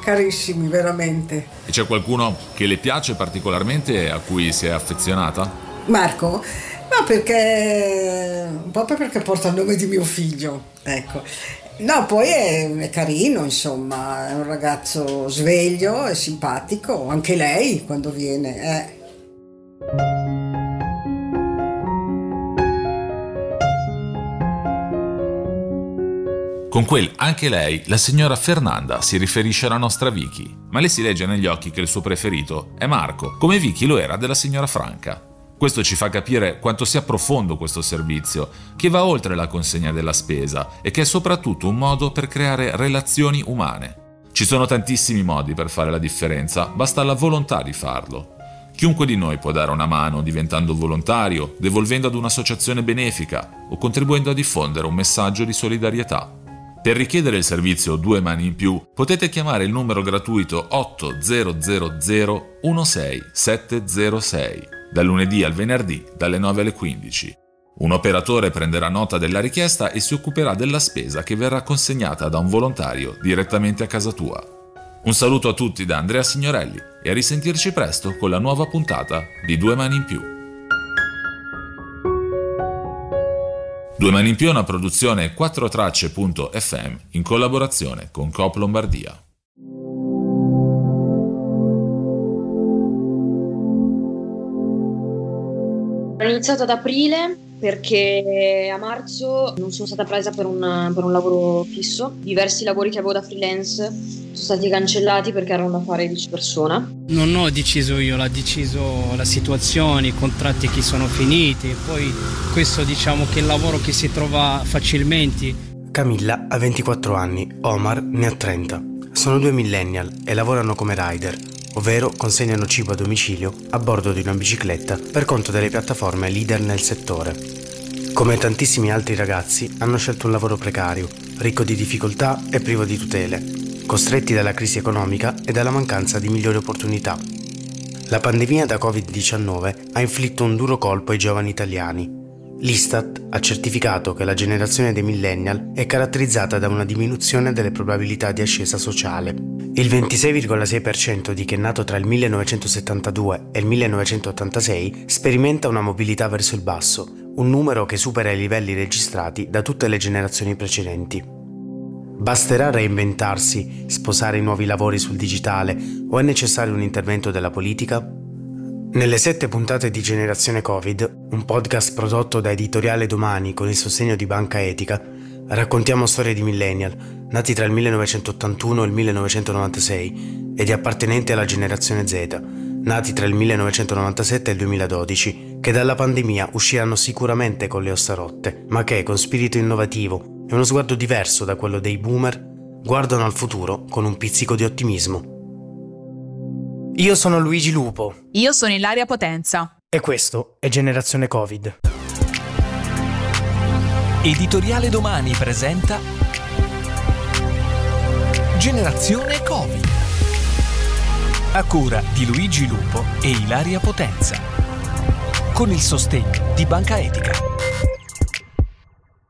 [SPEAKER 6] carissimi veramente.
[SPEAKER 7] E c'è qualcuno che le piace particolarmente e a cui si è affezionata?
[SPEAKER 6] Marco? No, perché proprio perché porta il nome di mio figlio, ecco. No, poi è, è, carino, insomma, è un ragazzo sveglio e simpatico, anche lei quando viene. Eh.
[SPEAKER 7] Con quel anche lei, la signora Fernanda si riferisce alla nostra Vicky, ma le si legge negli occhi che il suo preferito è Marco, come Vicky lo era della signora Franca. Questo ci fa capire quanto sia profondo questo servizio, che va oltre la consegna della spesa e che è soprattutto un modo per creare relazioni umane. Ci sono tantissimi modi per fare la differenza, basta la volontà di farlo. Chiunque di noi può dare una mano diventando volontario, devolvendo ad un'associazione benefica o contribuendo a diffondere un messaggio di solidarietà. Per richiedere il servizio Due Mani in Più potete chiamare il numero gratuito 8000 16706 dal lunedì al venerdì dalle 9 alle 15. Un operatore prenderà nota della richiesta e si occuperà della spesa che verrà consegnata da un volontario direttamente a casa tua. Un saluto a tutti da Andrea Signorelli e a risentirci presto con la nuova puntata di Due Mani in Più. Due Mani in Più è una produzione 4tracce.fm in collaborazione con Coop Lombardia.
[SPEAKER 10] Ho iniziato ad aprile perché a marzo non sono stata presa per un, per un, lavoro fisso. Diversi lavori che avevo da freelance sono stati cancellati perché erano da fare di persona.
[SPEAKER 11] Non ho deciso io, l'ha deciso la situazione, i contratti che sono finiti. Poi questo diciamo che è il lavoro che si trova facilmente.
[SPEAKER 12] Camilla ha 24 anni, Omar ne ha 30. Sono due millennial e lavorano come rider ovvero consegnano cibo a domicilio a bordo di una bicicletta per conto delle piattaforme leader nel settore. Come tantissimi altri ragazzi, hanno scelto un lavoro precario, ricco di difficoltà e privo di tutele, costretti dalla crisi economica e dalla mancanza di migliori opportunità. La pandemia da Covid-19 ha inflitto un duro colpo ai giovani italiani. L'Istat ha certificato che la generazione dei millennial è caratterizzata da una diminuzione delle probabilità di ascesa sociale il 26,6% di chi è nato tra il 1972 e il 1986 sperimenta una mobilità verso il basso, un numero che supera i livelli registrati da tutte le generazioni precedenti. Basterà reinventarsi, sposare i nuovi lavori sul digitale o è necessario un intervento della politica? Nelle sette puntate di Generazione Covid, un podcast prodotto da Editoriale Domani con il sostegno di Banca Etica, raccontiamo storie di millennial nati tra il 1981 e il 1996 e di appartenenti alla generazione Z, nati tra il 1997 e il 2012, che dalla pandemia usciranno sicuramente con le ossa rotte, ma che con spirito innovativo e uno sguardo diverso da quello dei boomer guardano al futuro con un pizzico di ottimismo.
[SPEAKER 13] Io sono Luigi Lupo.
[SPEAKER 14] Io sono Ilaria Potenza.
[SPEAKER 13] E questo è Generazione Covid.
[SPEAKER 15] Editoriale Domani presenta Generazione Covid. A cura di Luigi Lupo e Ilaria Potenza. Con il sostegno di Banca Etica.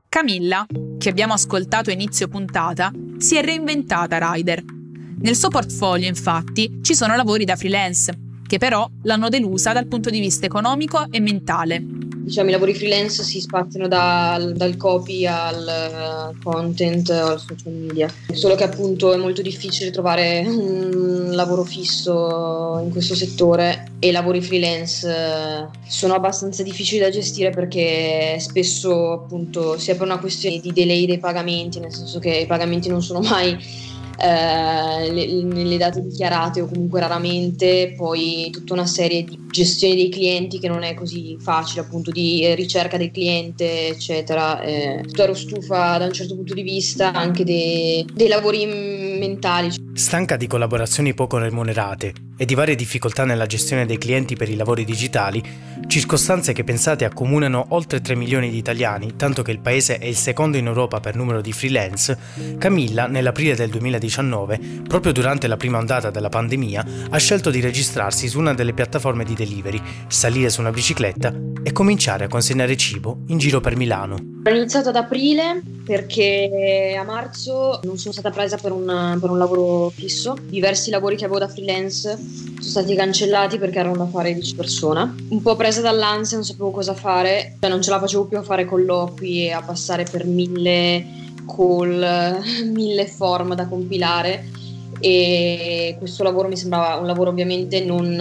[SPEAKER 14] Camilla, che abbiamo ascoltato a inizio puntata, si è reinventata rider. Nel suo portfolio, infatti, ci sono lavori da freelance, che però l'hanno delusa dal punto di vista economico e mentale.
[SPEAKER 10] Diciamo, i lavori freelance si spaziano dal, dal copy al uh, content al social media. Solo che appunto è molto difficile trovare un lavoro fisso in questo settore e i lavori freelance uh, sono abbastanza difficili da gestire perché spesso appunto sia per una questione di delay dei pagamenti, nel senso che i pagamenti non sono mai eh, le, nelle date dichiarate o comunque raramente, poi tutta una serie di gestione dei clienti che non è così facile, appunto di ricerca del cliente, eccetera. Eh, ero stufa da un certo punto di vista anche dei, dei lavori mentali.
[SPEAKER 13] Stanca di collaborazioni poco remunerate e di varie difficoltà nella gestione dei clienti per i lavori digitali, circostanze che pensate accomunano oltre 3 milioni di italiani, tanto che il paese è il secondo in Europa per numero di freelance, Camilla, nell'aprile del 2019, proprio durante la prima ondata della pandemia, ha scelto di registrarsi su una delle piattaforme di delivery, salire su una bicicletta e cominciare a consegnare cibo in giro per Milano.
[SPEAKER 10] Ho iniziato ad aprile perché a marzo non sono stata presa per un, per un lavoro fisso. Diversi lavori che avevo da freelance sono stati cancellati perché erano da fare 10 persone. Un po' presa dall'ansia, non sapevo cosa fare, cioè non ce la facevo più a fare colloqui e a passare per mille call, mille form da compilare e questo lavoro mi sembrava un lavoro ovviamente non,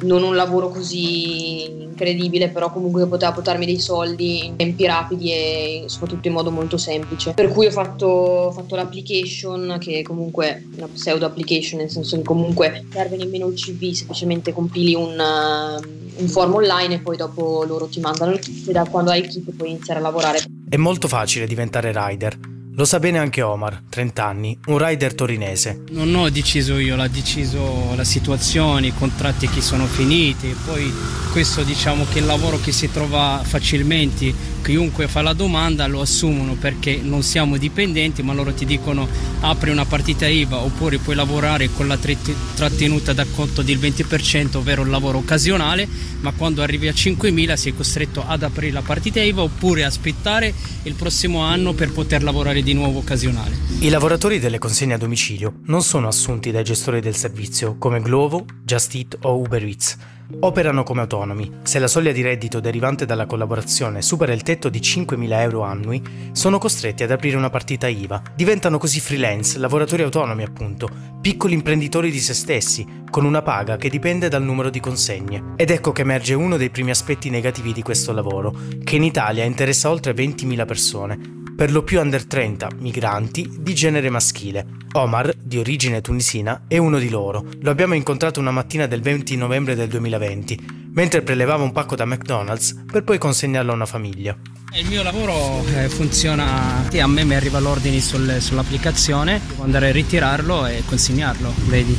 [SPEAKER 10] non un lavoro così incredibile, però comunque poteva portarmi dei soldi in tempi rapidi e soprattutto in modo molto semplice. Per cui ho fatto, fatto l'application, che comunque è una pseudo application, nel senso che comunque serve nemmeno il CV, semplicemente compili un, un form online e poi dopo loro ti mandano il kit e da quando hai il kit puoi iniziare a lavorare.
[SPEAKER 13] È molto facile diventare rider lo sa bene anche Omar, 30 anni, un rider torinese.
[SPEAKER 11] Non ho deciso io, l'ha deciso la situazione, i contratti che sono finiti, poi questo diciamo che il lavoro che si trova facilmente, chiunque fa la domanda lo assumono perché non siamo dipendenti, ma loro ti dicono apri una partita IVA oppure puoi lavorare con la trattenuta da conto del 20%, ovvero il lavoro occasionale, ma quando arrivi a 5.000 sei costretto ad aprire la partita IVA oppure aspettare il prossimo anno per poter lavorare di nuovo occasionale.
[SPEAKER 13] I lavoratori delle consegne a domicilio non sono assunti dai gestori del servizio come Glovo, Just Eat o Uber Eats. Operano come autonomi. Se la soglia di reddito derivante dalla collaborazione supera il tetto di 5.000 euro annui, sono costretti ad aprire una partita IVA. Diventano così freelance, lavoratori autonomi appunto, piccoli imprenditori di se stessi, con una paga che dipende dal numero di consegne. Ed ecco che emerge uno dei primi aspetti negativi di questo lavoro, che in Italia interessa oltre 20.000 persone, per lo più under 30, migranti, di genere maschile. Omar, di origine tunisina, è uno di loro. Lo abbiamo incontrato una mattina del 20 novembre del 2020, mentre prelevava un pacco da McDonald's per poi consegnarlo a una famiglia.
[SPEAKER 11] Il mio lavoro eh, funziona, a me mi arriva l'ordine sul, sull'applicazione, devo andare a ritirarlo e consegnarlo, vedi?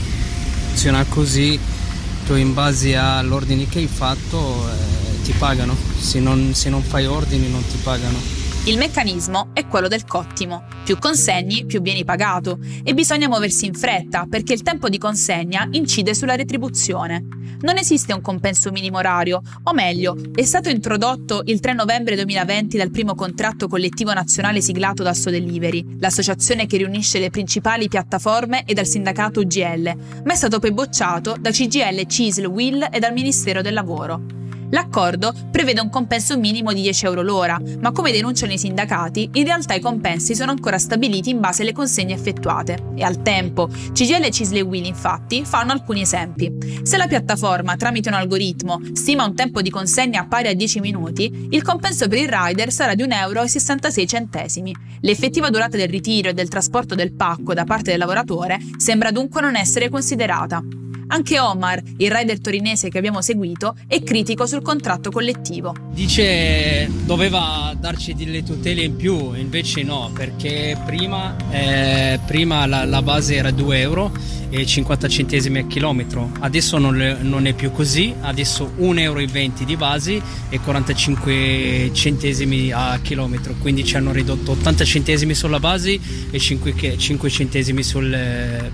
[SPEAKER 11] Funziona così, tu in base all'ordine che hai fatto eh, ti pagano, se non, se non fai ordini non ti pagano.
[SPEAKER 14] Il meccanismo è quello del cottimo. Più consegni, più vieni pagato e bisogna muoversi in fretta perché il tempo di consegna incide sulla retribuzione. Non esiste un compenso minimo orario, o meglio, è stato introdotto il 3 novembre 2020 dal primo contratto collettivo nazionale siglato da Sodelivery, l'associazione che riunisce le principali piattaforme e dal sindacato UGL, ma è stato poi bocciato da CGL, CISL, WIL e dal Ministero del Lavoro. L'accordo prevede un compenso minimo di 10 euro l'ora, ma come denunciano i sindacati, in realtà i compensi sono ancora stabiliti in base alle consegne effettuate. E al tempo, CGL, Cisle e Will infatti fanno alcuni esempi. Se la piattaforma, tramite un algoritmo, stima un tempo di consegna pari a 10 minuti, il compenso per il rider sarà di 1,66 euro. L'effettiva durata del ritiro e del trasporto del pacco da parte del lavoratore sembra dunque non essere considerata. Anche Omar, il rider torinese che abbiamo seguito, è critico sul contratto collettivo.
[SPEAKER 11] Dice doveva darci delle tutele in più, invece no, perché prima, eh, prima la, la, base era 2 euro e 50 centesimi a chilometro. Adesso non, non è più così, adesso 1,20 euro di base e 45 centesimi a chilometro, quindi ci hanno ridotto 80 centesimi sulla base e 5, 5 centesimi sul,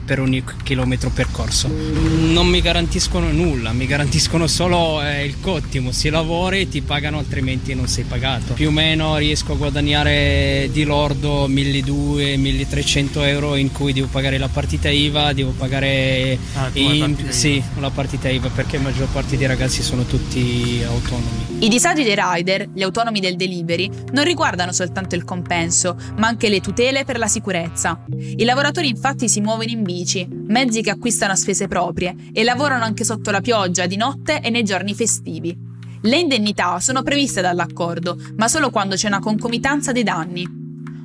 [SPEAKER 11] per ogni chilometro percorso. Non mi garantiscono nulla, mi garantiscono solo eh, il cottimo, si lavora e ti pagano altrimenti non sei pagato. Più o meno riesco a guadagnare di lordo 1200-1300 euro in cui devo pagare la partita IVA, devo pagare
[SPEAKER 16] ah,
[SPEAKER 11] in,
[SPEAKER 16] partita
[SPEAKER 11] sì, la partita IVA perché la maggior parte dei ragazzi sono tutti autonomi.
[SPEAKER 14] I disagi dei rider, gli autonomi del delivery, non riguardano soltanto il compenso, ma anche le tutele per la sicurezza. I lavoratori infatti si muovono in bici, mezzi che acquistano a spese proprie e lavorano anche sotto la pioggia, di notte e nei giorni festivi. Le indennità sono previste dall'accordo, ma solo quando c'è una concomitanza dei danni.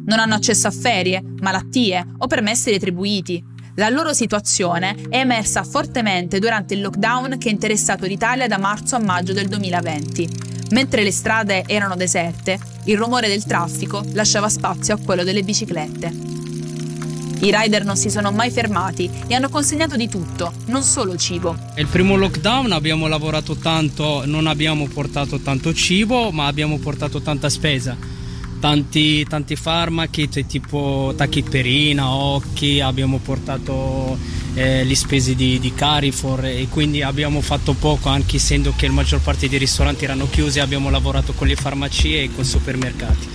[SPEAKER 14] Non hanno accesso a ferie, malattie o permessi retribuiti. La loro situazione è emersa fortemente durante il lockdown che ha interessato l'Italia da marzo a maggio del 2020. Mentre le strade erano deserte, il rumore del traffico lasciava spazio a quello delle biciclette. I rider non si sono mai fermati e hanno consegnato di tutto, non solo cibo.
[SPEAKER 11] Il primo lockdown abbiamo lavorato tanto, non abbiamo portato tanto cibo, ma abbiamo portato tanta spesa. Tanti, tanti farmaci tipo tachipirina, occhi, abbiamo portato eh, le spese di, di Carifor e quindi abbiamo fatto poco anche essendo che la maggior parte dei ristoranti erano chiusi, abbiamo lavorato con le farmacie e con i supermercati.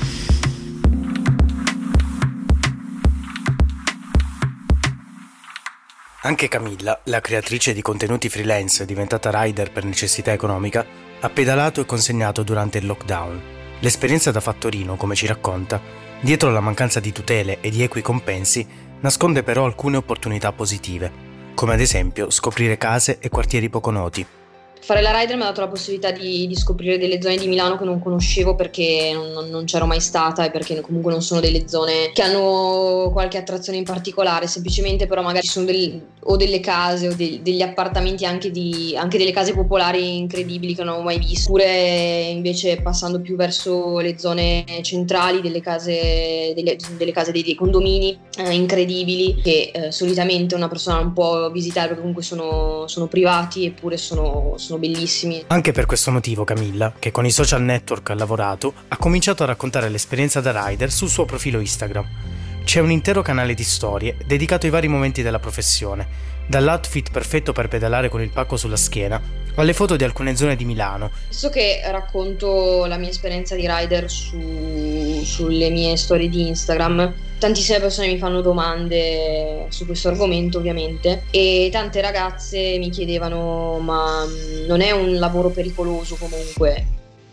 [SPEAKER 13] Anche Camilla, la creatrice di contenuti freelance diventata rider per necessità economica, ha pedalato e consegnato durante il lockdown. L'esperienza da fattorino, come ci racconta, dietro la mancanza di tutele e di equi compensi, nasconde però alcune opportunità positive, come ad esempio scoprire case e quartieri poco noti,
[SPEAKER 10] Fare la rider mi ha dato la possibilità di, di, scoprire delle zone di Milano che non conoscevo perché non, non, c'ero mai stata e perché comunque non sono delle zone che hanno qualche attrazione in particolare, semplicemente però magari ci sono del, o delle case o de, degli appartamenti anche, di, anche delle case popolari incredibili che non avevo mai visto, oppure invece passando più verso le zone centrali delle case, delle, delle case dei, dei condomini eh, incredibili che eh, solitamente una persona non può visitare perché comunque sono, sono privati eppure sono, sono sono bellissimi.
[SPEAKER 13] Anche per questo motivo Camilla, che con i social network ha lavorato, ha cominciato a raccontare l'esperienza da rider sul suo profilo Instagram. C'è un intero canale di storie dedicato ai vari momenti della professione, dall'outfit perfetto per pedalare con il pacco sulla schiena alle foto di alcune zone di Milano.
[SPEAKER 10] Visto che racconto la mia esperienza di rider su, sulle mie storie di Instagram, tantissime persone mi fanno domande su questo argomento ovviamente e tante ragazze mi chiedevano ma mm, non è un lavoro pericoloso comunque?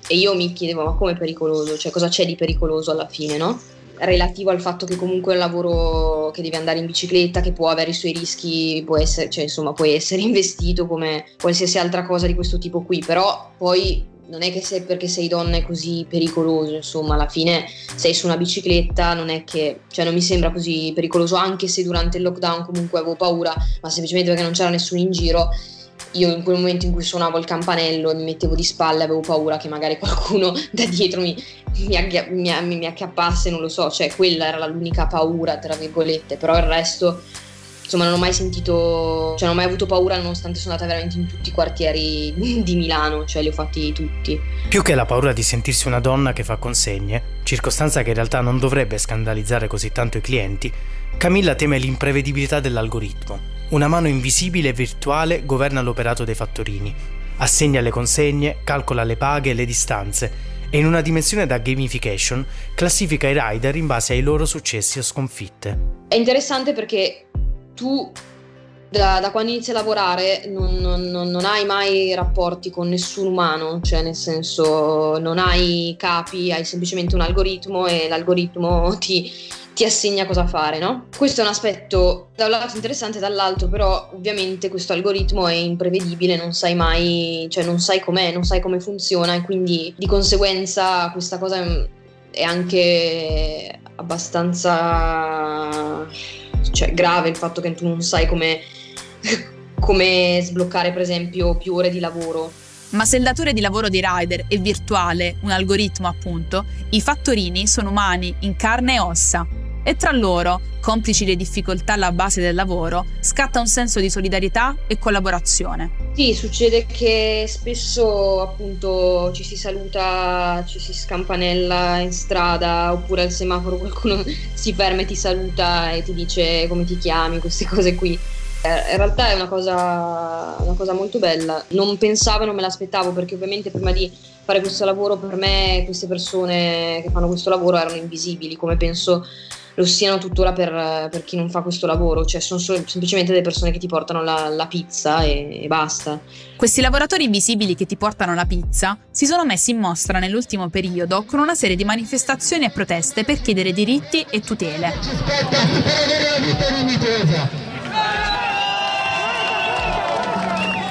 [SPEAKER 10] E io mi chiedevo ma come pericoloso? Cioè cosa c'è di pericoloso alla fine, no? Relativo al fatto che comunque è un lavoro che devi andare in bicicletta, che può avere i suoi rischi, può essere, cioè, insomma, puoi essere investito come qualsiasi altra cosa di questo tipo qui, però poi non è che sei, perché sei donna è così pericoloso, insomma, alla fine sei su una bicicletta, non è che, cioè non mi sembra così pericoloso, anche se durante il lockdown comunque avevo paura, ma semplicemente perché non c'era nessuno in giro io in quel momento in cui suonavo il campanello e mi mettevo di spalle avevo paura che magari qualcuno da dietro mi, mi, agghi- mi, mi acchiappasse, non lo so, cioè quella era l'unica paura, tra virgolette, però il resto insomma non ho mai sentito, cioè non ho mai avuto paura nonostante sono andata veramente in tutti i quartieri di Milano, cioè li ho fatti tutti.
[SPEAKER 13] Più che la paura di sentirsi una donna che fa consegne, circostanza che in realtà non dovrebbe scandalizzare così tanto i clienti, Camilla teme l'imprevedibilità dell'algoritmo. Una mano invisibile e virtuale governa l'operato dei fattorini, assegna le consegne, calcola le paghe e le distanze. E in una dimensione da gamification classifica i rider in base ai loro successi o sconfitte.
[SPEAKER 10] È interessante perché tu da, da, quando inizi a lavorare non, non, non, hai mai rapporti con nessun umano, cioè nel senso non hai capi, hai semplicemente un algoritmo e l'algoritmo ti, ti assegna cosa fare, no? Questo è un aspetto da un lato interessante, dall'altro però ovviamente questo algoritmo è imprevedibile, non sai mai, cioè non sai com'è, non sai come funziona e quindi di conseguenza questa cosa è anche abbastanza cioè, grave il fatto che tu non sai come, come sbloccare per esempio più ore di lavoro.
[SPEAKER 14] Ma se il datore di lavoro dei rider è virtuale, un algoritmo appunto, i fattorini sono umani in carne e ossa. e tra loro, complici le difficoltà alla base del lavoro, scatta un senso di solidarietà e collaborazione.
[SPEAKER 10] Sì, succede che spesso appunto ci si saluta, ci si scampanella in strada oppure al semaforo qualcuno si ferma e ti saluta e ti dice come ti chiami, queste cose qui. Eh, in realtà è una cosa, una cosa molto bella. Non pensavo e non me l'aspettavo perché ovviamente prima di fare questo lavoro per me queste persone che fanno questo lavoro erano invisibili, come penso lo siano tuttora per, per chi non fa questo lavoro, cioè sono solo, semplicemente delle persone che ti portano la, la pizza e, e basta.
[SPEAKER 14] Questi lavoratori invisibili che ti portano la pizza si sono messi in mostra nell'ultimo periodo con una serie di manifestazioni e proteste per chiedere diritti e tutele.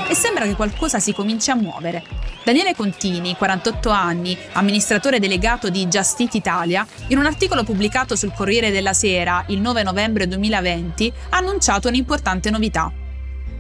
[SPEAKER 14] E sembra che qualcosa si cominci a muovere. Daniele Contini, 48 anni, amministratore delegato di Just Eat Italia, in un articolo pubblicato sul Corriere della Sera il 9 novembre 2020 ha annunciato un'importante novità.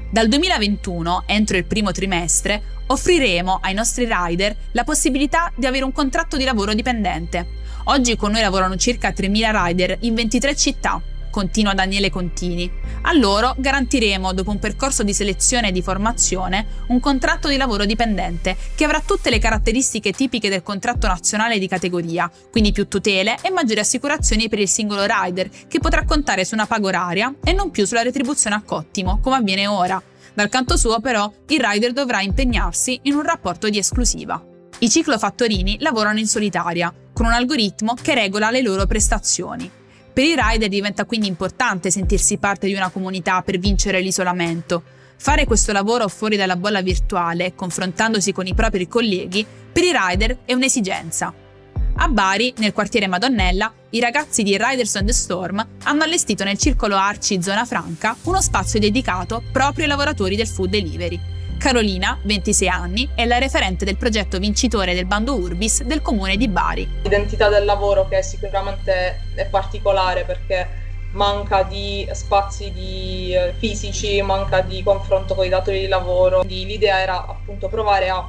[SPEAKER 14] Dal 2021, entro il primo trimestre, offriremo ai nostri rider la possibilità di avere un contratto di lavoro dipendente. Oggi con noi lavorano circa 3.000 rider in 23 città continua Daniele Contini. A loro garantiremo, dopo un percorso di selezione e di formazione, un contratto di lavoro dipendente che avrà tutte le caratteristiche tipiche del contratto nazionale di categoria, quindi più tutele e maggiori assicurazioni per il singolo rider, che potrà contare su una paga oraria e non più sulla retribuzione a cottimo, come avviene ora. Dal canto suo, però, il rider dovrà impegnarsi in un rapporto di esclusiva. I ciclofattorini lavorano in solitaria, con un algoritmo che regola le loro prestazioni. Per i rider diventa quindi importante sentirsi parte di una comunità per vincere l'isolamento. Fare questo lavoro fuori dalla bolla virtuale, confrontandosi con i propri colleghi, per i rider è un'esigenza. A Bari, nel quartiere Madonnella, i ragazzi di Riders on the Storm hanno allestito nel circolo Arci Zona Franca uno spazio dedicato proprio ai lavoratori del food delivery. Carolina, 26 anni, è la referente del progetto vincitore del bando Urbis del comune di Bari.
[SPEAKER 17] L'identità del lavoro che sicuramente è particolare perché manca di spazi di, eh, fisici, manca di confronto con i datori di lavoro. Quindi l'idea era appunto provare a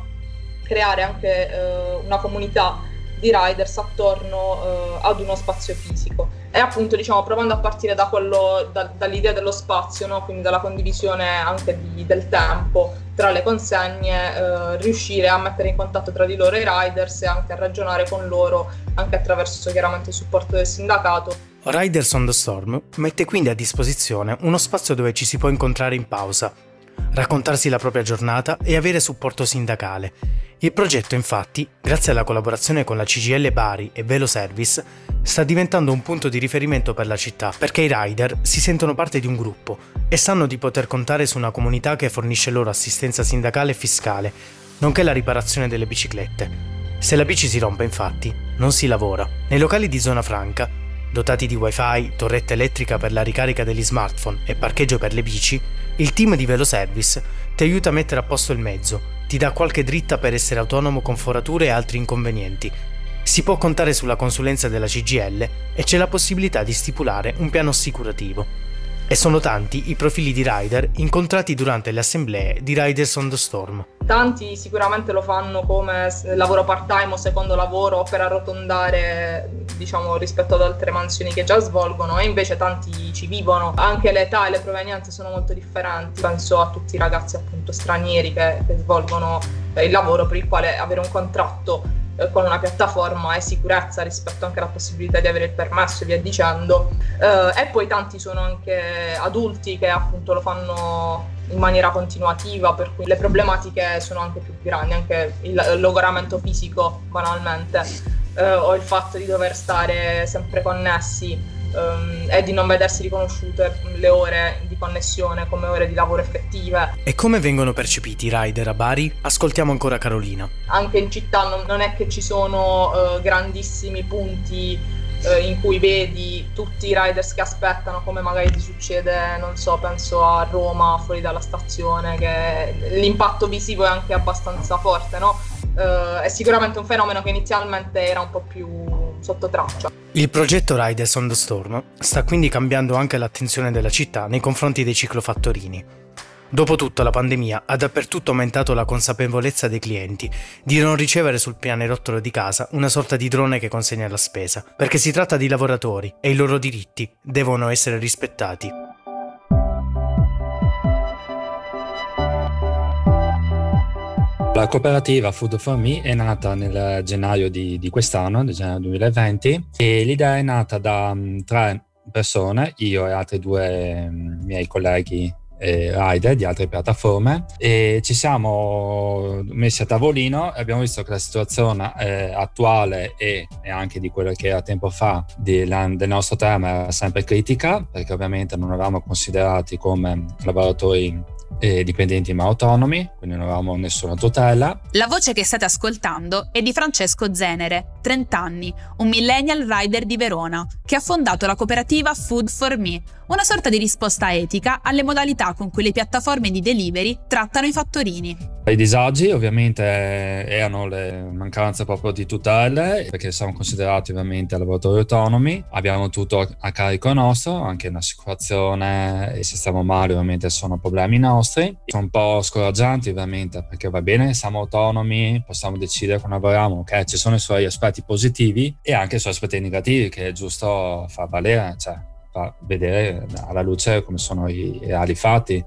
[SPEAKER 17] creare anche eh, una comunità di riders attorno eh, ad uno spazio fisico e appunto diciamo provando a partire da quello, da, dall'idea dello spazio, no? quindi dalla condivisione anche di, del tempo tra le consegne, eh, riuscire a mettere in contatto tra di loro i riders e anche a ragionare con loro anche attraverso chiaramente il supporto del sindacato.
[SPEAKER 13] Riders on the Storm mette quindi a disposizione uno spazio dove ci si può incontrare in pausa, raccontarsi la propria giornata e avere supporto sindacale il progetto infatti, grazie alla collaborazione con la CGL Bari e Velo Service, sta diventando un punto di riferimento per la città perché i rider si sentono parte di un gruppo e sanno di poter contare su una comunità che fornisce loro assistenza sindacale e fiscale, nonché la riparazione delle biciclette. Se la bici si rompe infatti, non si lavora. Nei locali di zona franca, dotati di wifi, torretta elettrica per la ricarica degli smartphone e parcheggio per le bici, il team di Velo Service ti aiuta a mettere a posto il mezzo ti dà qualche dritta per essere autonomo con forature e altri inconvenienti. Si può contare sulla consulenza della CGL e c'è la possibilità di stipulare un piano assicurativo. E sono tanti i profili di rider incontrati durante le assemblee di Riders on the Storm.
[SPEAKER 17] Tanti sicuramente lo fanno come lavoro part-time o secondo lavoro per arrotondare diciamo, rispetto ad altre mansioni che già svolgono e invece tanti ci vivono. Anche l'età e le provenienze sono molto differenti. Penso a tutti i ragazzi appunto stranieri che, che svolgono eh, il lavoro per il quale avere un contratto eh, con una piattaforma è sicurezza rispetto anche alla possibilità di avere il permesso e via dicendo. Eh, e poi tanti sono anche adulti che appunto lo fanno in maniera continuativa, per cui le problematiche sono anche più grandi, anche il logoramento fisico banalmente, eh, o il fatto di dover stare sempre connessi um, e di non vedersi riconosciute le ore di connessione come ore di lavoro effettive.
[SPEAKER 13] E come vengono percepiti i rider a Bari? Ascoltiamo ancora Carolina.
[SPEAKER 17] Anche in città non, non è che ci sono uh, grandissimi punti eh, in cui vedi tutti i riders che aspettano, come magari ti succede, non so, penso a Roma, fuori dalla stazione, che l'impatto visivo è anche abbastanza forte, no? Eh, è sicuramente un fenomeno che inizialmente era un po' più sotto traccia.
[SPEAKER 13] Il progetto Riders on the Storm sta quindi cambiando anche l'attenzione della città nei confronti dei ciclofattorini. Dopotutto la pandemia ha dappertutto aumentato la consapevolezza dei clienti di non ricevere sul pianerottolo di casa una sorta di drone che consegna la spesa, perché si tratta di lavoratori e i loro diritti devono essere rispettati.
[SPEAKER 18] La cooperativa Food for Me è nata nel gennaio di, di quest'anno, nel gennaio 2020, e l'idea è nata da um, tre persone, io e altri due um, miei colleghi eh, rider di altre piattaforme. E ci siamo messi a tavolino e abbiamo visto che la situazione eh, attuale e, e, anche di quello che era tempo fa di, la, del nostro tema era sempre critica perché ovviamente non eravamo considerati come lavoratori e dipendenti ma autonomi, quindi non avevamo nessuna tutela.
[SPEAKER 14] La voce che state ascoltando è di Francesco Zenere, 30 anni, un millennial rider di Verona, che ha fondato la cooperativa Food for Me, una sorta di risposta etica alle modalità con cui le piattaforme di delivery trattano i fattorini.
[SPEAKER 18] I disagi ovviamente erano le mancanze proprio di tutele, perché siamo considerati ovviamente lavoratori autonomi, abbiamo tutto a carico nostro, anche un'assicurazione e se stiamo male ovviamente sono problemi nostri. Sono un po' scoraggianti ovviamente perché va bene, siamo autonomi, possiamo decidere quando lavoriamo, ok, ci sono i suoi aspetti positivi e anche i suoi aspetti negativi che è giusto far valere, cioè fa vedere alla luce come sono i reali fatti.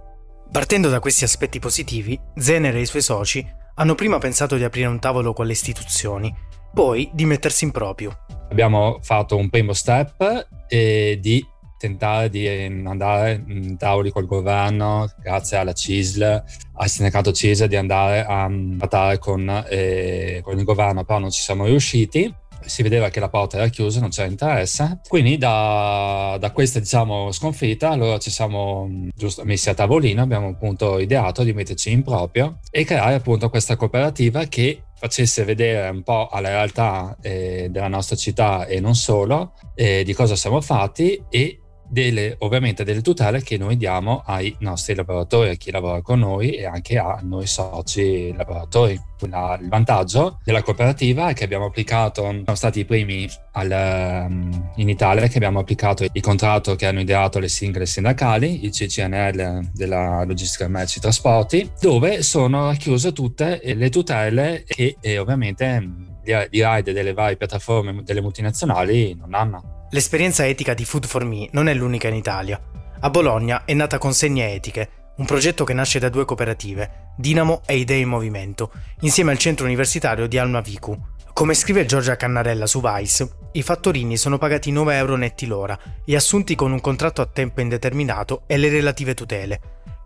[SPEAKER 13] Partendo da questi aspetti positivi, Zener e i suoi soci hanno prima pensato di aprire un tavolo con le istituzioni, poi di mettersi in proprio.
[SPEAKER 18] Abbiamo fatto un primo step e di tentare di andare in tavoli col governo, grazie alla CISL, al sindacato CISL, di andare a trattare con, eh, con il governo, però non ci siamo riusciti si vedeva che la porta era chiusa, non c'era interesse. Quindi da, da questa diciamo, sconfitta allora ci siamo giusto messi a tavolino, abbiamo appunto ideato di metterci in proprio e creare appunto questa cooperativa che facesse vedere un po' alla realtà eh, della nostra città e non solo eh, di cosa siamo fatti e delle, ovviamente delle tutele che noi diamo ai nostri lavoratori, a chi lavora con noi e anche a noi soci lavoratori. La, il vantaggio della cooperativa è che abbiamo applicato, siamo stati i primi al, um, in Italia che abbiamo applicato il contratto che hanno ideato le single sindacali, il CCNL della logistica merci e trasporti, dove sono racchiuse tutte le tutele che eh, ovviamente gli ride delle varie piattaforme delle multinazionali non hanno.
[SPEAKER 13] L'esperienza etica di Food for Me non è l'unica in Italia. A Bologna è nata Consegne Etiche, un progetto che nasce da due cooperative, Dinamo e Idee in Movimento, insieme al centro universitario di Alma Vicu. Come scrive Giorgia Cannarella su Vice, i fattorini sono pagati 9 euro netti l'ora e assunti con un contratto a tempo indeterminato e le relative tutele.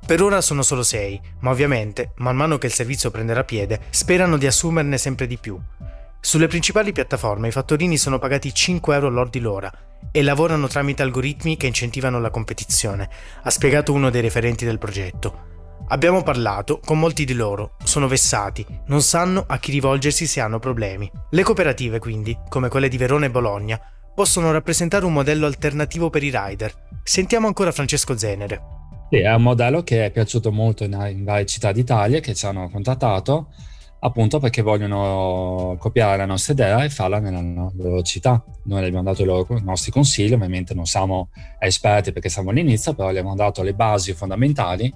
[SPEAKER 13] Per ora sono solo 6, ma ovviamente, man mano che il servizio prenderà piede, sperano di assumerne sempre di più. Sulle principali piattaforme i fattorini sono pagati 5 euro lordi l'ora e lavorano tramite algoritmi che incentivano la competizione, ha spiegato uno dei referenti del progetto. Abbiamo parlato con molti di loro, sono vessati, non sanno a chi rivolgersi se hanno problemi. Le cooperative, quindi, come quelle di Verona e Bologna, possono rappresentare un modello alternativo per i rider. Sentiamo ancora Francesco Zenere.
[SPEAKER 18] Sì, è un modello che è piaciuto molto in, in varie città d'Italia che ci hanno contattato appunto perché vogliono copiare la nostra idea e farla nella loro città. Noi abbiamo dato i, loro, i nostri consigli, ovviamente non siamo esperti perché siamo all'inizio, però gli abbiamo dato le basi fondamentali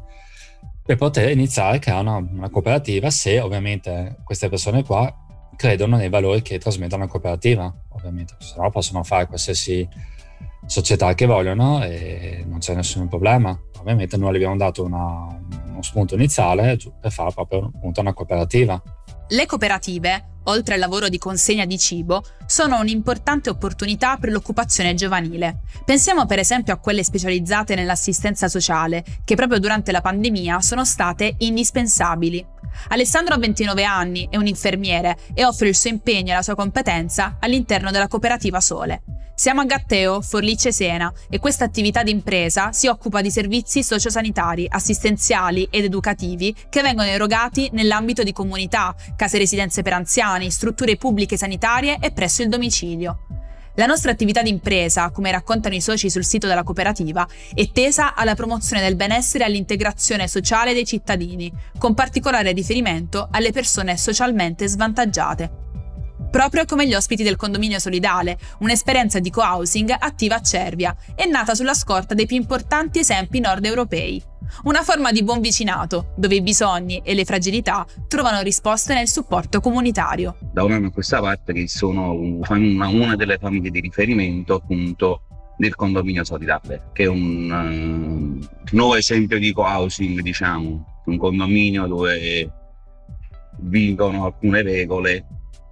[SPEAKER 18] per poter iniziare a creare una, una cooperativa se ovviamente queste persone qua credono nei valori che trasmettono la cooperativa, ovviamente, se no possono fare qualsiasi società che vogliono e non c'è nessun problema. Ovviamente noi abbiamo dato una, uno spunto iniziale per fare proprio una cooperativa.
[SPEAKER 14] Le cooperative, oltre al lavoro di consegna di cibo, sono un'importante opportunità per l'occupazione giovanile. Pensiamo per esempio a quelle specializzate nell'assistenza sociale, che proprio durante la pandemia sono state indispensabili. Alessandro ha 29 anni, è un infermiere e offre il suo impegno e la sua competenza all'interno della cooperativa Sole. Siamo a Gatteo, Forlice Sena e questa attività di impresa si occupa di servizi sociosanitari, assistenziali ed educativi che vengono erogati nell'ambito di comunità, case residenze per anziani, strutture pubbliche sanitarie e presso il domicilio. La nostra attività di impresa, come raccontano i soci sul sito della cooperativa, è tesa alla promozione del benessere e all'integrazione sociale dei cittadini, con particolare riferimento alle persone socialmente svantaggiate proprio come gli ospiti del condominio solidale, un'esperienza di co-housing attiva a Cervia, è nata sulla scorta dei più importanti esempi nord europei. una forma di buon vicinato, dove i bisogni e le fragilità trovano risposte nel supporto comunitario.
[SPEAKER 19] Da un anno a questa parte che sono una delle famiglie di riferimento appunto del condominio solidale, che è un uh, nuovo esempio di co-housing, diciamo, un condominio dove vigono alcune regole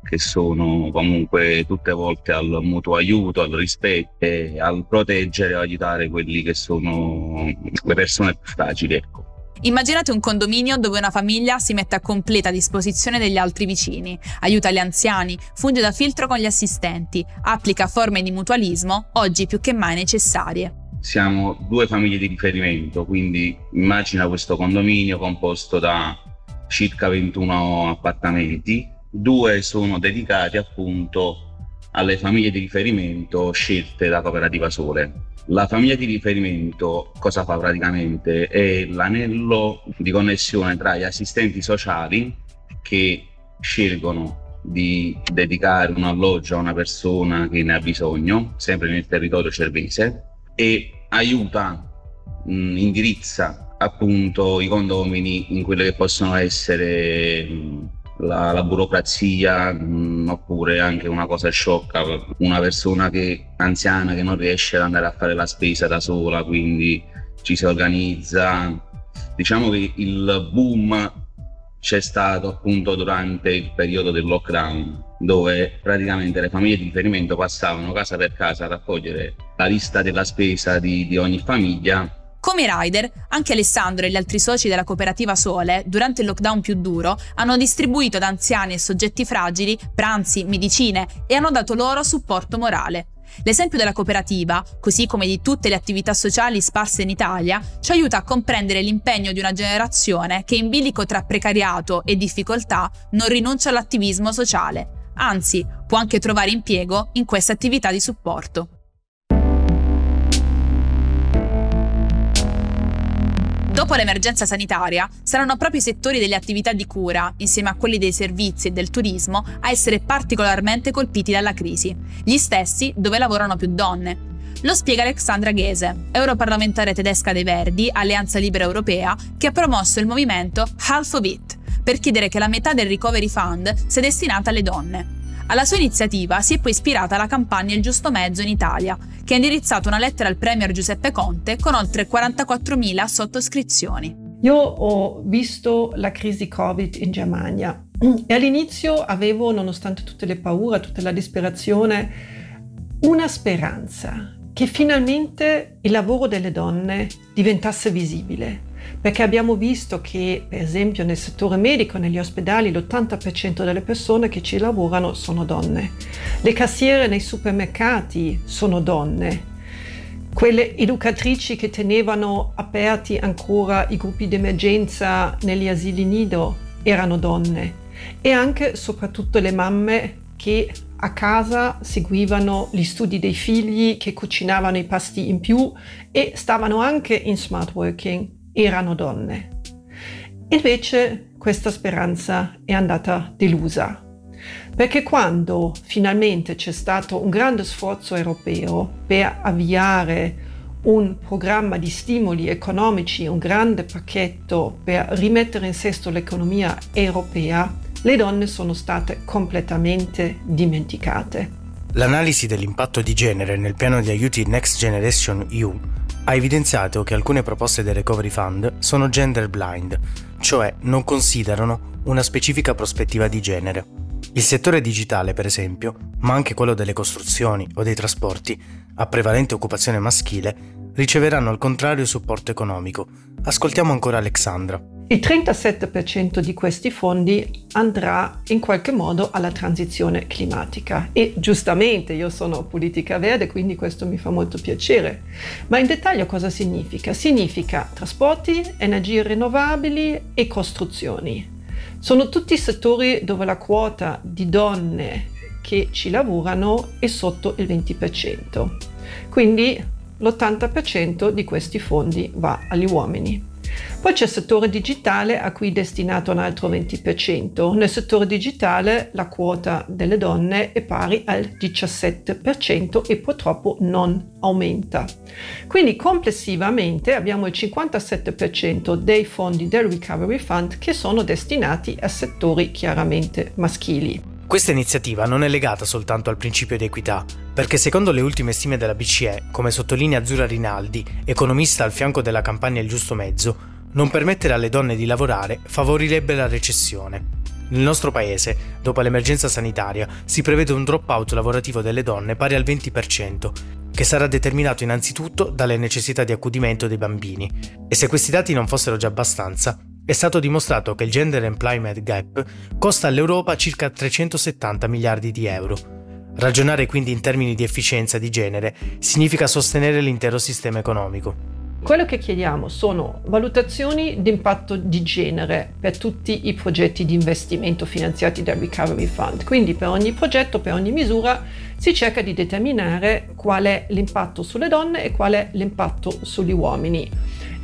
[SPEAKER 19] che sono comunque tutte volte al mutuo aiuto, al rispetto al proteggere e aiutare quelli che sono le persone più fragili. Ecco.
[SPEAKER 14] Immaginate un condominio dove una famiglia si mette a completa disposizione degli altri vicini, aiuta gli anziani, funge da filtro con gli assistenti, applica forme di mutualismo oggi più che mai necessarie.
[SPEAKER 19] Siamo due famiglie di riferimento, quindi immagina questo condominio composto da circa 21 appartamenti, due sono dedicati appunto alle famiglie di riferimento scelte da Cooperativa Sole. La famiglia di riferimento cosa fa praticamente? È l'anello di connessione tra gli assistenti sociali che scelgono di dedicare un alloggio a una persona che ne ha bisogno, sempre nel territorio cervese, e aiuta, mh, indirizza appunto i condomini in quelle che possono essere mh, la, la burocrazia mh, mm, oppure anche una cosa sciocca, una persona che, anziana che non riesce ad andare a fare la spesa da sola, quindi ci si organizza. Diciamo che il boom c'è stato appunto durante il periodo del lockdown, dove praticamente le famiglie di riferimento passavano casa per casa a raccogliere la lista della spesa di, di ogni famiglia
[SPEAKER 14] come rider, anche Alessandro e gli altri soci della cooperativa Sole, durante il lockdown più duro, hanno distribuito ad anziani e soggetti fragili pranzi, medicine e hanno dato loro supporto morale. L'esempio della cooperativa, così come di tutte le attività sociali sparse in Italia, ci aiuta a comprendere l'impegno di una generazione che in bilico tra precariato e difficoltà non rinuncia all'attivismo sociale, anzi può anche trovare impiego in queste attività di supporto. Dopo l'emergenza sanitaria, saranno proprio i settori delle attività di cura, insieme a quelli dei servizi e del turismo, a essere particolarmente colpiti dalla crisi, gli stessi dove lavorano più donne. Lo spiega Alexandra Ghese, europarlamentare tedesca dei Verdi, Alleanza Libera Europea, che ha promosso il movimento Half of It, per chiedere che la metà del Recovery Fund sia destinata alle donne. Alla sua iniziativa si è poi ispirata la campagna Il giusto mezzo in Italia, che ha indirizzato una lettera al Premier Giuseppe Conte con oltre 44.000 sottoscrizioni.
[SPEAKER 20] Io ho visto la crisi Covid in Germania e all'inizio avevo, nonostante tutte le paure, tutta la disperazione, una speranza che finalmente il lavoro delle donne diventasse visibile perché abbiamo visto che per esempio nel settore medico, negli ospedali, l'80% delle persone che ci lavorano sono donne. Le cassiere nei supermercati sono donne. Quelle educatrici che tenevano aperti ancora i gruppi d'emergenza negli asili nido erano donne. E anche e soprattutto le mamme che a casa seguivano gli studi dei figli, che cucinavano i pasti in più e stavano anche in smart working erano donne. Invece questa speranza è andata delusa, perché quando finalmente c'è stato un grande sforzo europeo per avviare un programma di stimoli economici, un grande pacchetto per rimettere in sesto l'economia europea, le donne sono state completamente dimenticate.
[SPEAKER 12] L'analisi dell'impatto di genere nel piano di aiuti Next Generation EU ha evidenziato che alcune proposte del Recovery Fund sono gender blind, cioè non considerano una specifica prospettiva di genere. Il settore digitale, per esempio, ma anche quello delle costruzioni o dei trasporti, a prevalente occupazione maschile, riceveranno al contrario supporto economico. Ascoltiamo ancora Alexandra.
[SPEAKER 20] Il 37% di questi fondi andrà in qualche modo alla transizione climatica e giustamente io sono politica verde quindi questo mi fa molto piacere. Ma in dettaglio cosa significa? Significa trasporti, energie rinnovabili e costruzioni. Sono tutti settori dove la quota di donne che ci lavorano è sotto il 20%. Quindi l'80% di questi fondi va agli uomini. Poi c'è il settore digitale a cui è destinato un altro 20%. Nel settore digitale la quota delle donne è pari al 17% e purtroppo non aumenta. Quindi complessivamente abbiamo il 57% dei fondi del Recovery Fund che sono destinati a settori chiaramente maschili.
[SPEAKER 13] Questa iniziativa non è legata soltanto al principio di equità, perché secondo le ultime stime della BCE, come sottolinea Azzurra Rinaldi, economista al fianco della campagna Il giusto mezzo, non permettere alle donne di lavorare favorirebbe la recessione. Nel nostro paese, dopo l'emergenza sanitaria, si prevede un drop-out lavorativo delle donne pari al 20%, che sarà determinato innanzitutto dalle necessità di accudimento dei bambini. E se questi dati non fossero già abbastanza, è stato dimostrato che il Gender Employment Gap costa all'Europa circa 370 miliardi di euro. Ragionare quindi in termini di efficienza di genere significa sostenere l'intero sistema economico.
[SPEAKER 20] Quello che chiediamo sono valutazioni di impatto di genere per tutti i progetti di investimento finanziati dal Recovery Fund. Quindi per ogni progetto, per ogni misura si cerca di determinare qual è l'impatto sulle donne e qual è l'impatto sugli uomini.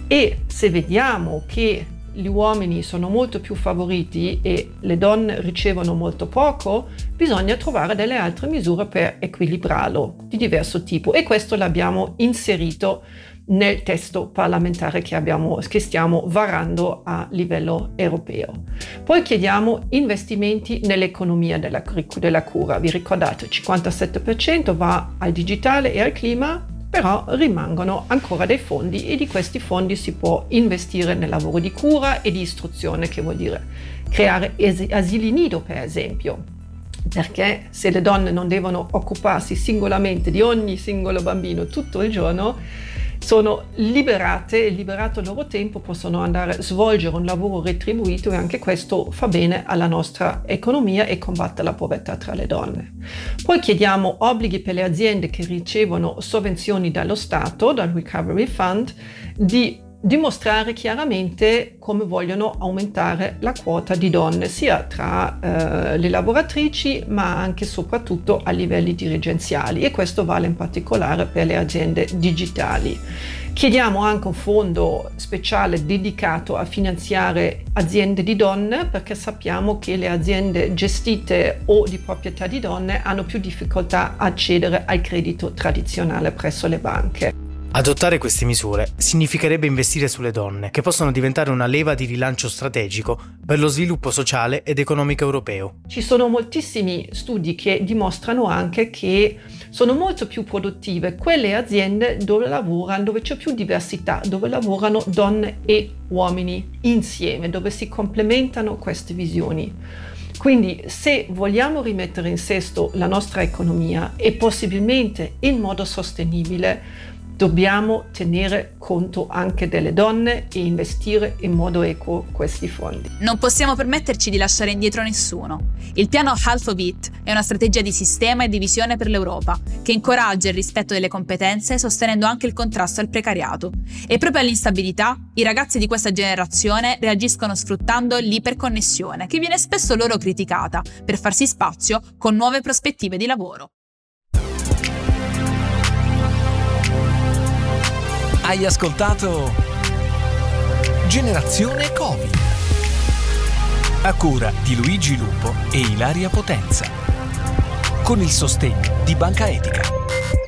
[SPEAKER 20] E se vediamo che gli uomini sono molto più favoriti e le donne ricevono molto poco, bisogna trovare delle altre misure per equilibrarlo di diverso tipo e questo l'abbiamo inserito nel testo parlamentare che, abbiamo, che stiamo varando a livello europeo. Poi chiediamo investimenti nell'economia della, della cura. Vi ricordate, il 57% va al digitale e al clima, però rimangono ancora dei fondi e di questi fondi si può investire nel lavoro di cura e di istruzione, che vuol dire creare es- asili nido, per esempio. Perché se le donne non devono occuparsi singolarmente di ogni singolo bambino tutto il giorno, sono liberate liberato il loro tempo possono andare a svolgere un lavoro retribuito e anche questo fa bene alla nostra economia e combatte la povertà tra le donne. Poi chiediamo obblighi per le aziende che ricevono sovvenzioni dallo Stato, dal Recovery Fund, di dimostrare chiaramente come vogliono aumentare la quota di donne sia tra eh, le lavoratrici ma anche e soprattutto a livelli dirigenziali e questo vale in particolare per le aziende digitali. Chiediamo anche un fondo speciale dedicato a finanziare aziende di donne perché sappiamo che le aziende gestite o di proprietà di donne hanno più difficoltà a accedere al credito tradizionale presso le banche.
[SPEAKER 13] Adottare queste misure significherebbe investire sulle donne, che possono diventare una leva di rilancio strategico per lo sviluppo sociale ed economico europeo.
[SPEAKER 20] Ci sono moltissimi studi che dimostrano anche che sono molto più produttive quelle aziende dove lavorano, dove c'è più diversità, dove lavorano donne e uomini insieme, dove si complementano queste visioni. Quindi se vogliamo rimettere in sesto la nostra economia e possibilmente in modo sostenibile, dobbiamo tenere conto anche delle donne e investire in modo equo questi fondi.
[SPEAKER 14] Non possiamo permetterci di lasciare indietro nessuno. Il piano Half of It è una strategia di sistema e di visione per l'Europa che incoraggia il rispetto delle competenze sostenendo anche il contrasto al precariato. E proprio all'instabilità i ragazzi di questa generazione reagiscono sfruttando l'iperconnessione che viene spesso loro criticata per farsi spazio con nuove prospettive di lavoro.
[SPEAKER 15] Hai ascoltato Generazione Covid a cura di Luigi Lupo e Ilaria Potenza con il sostegno di Banca Etica.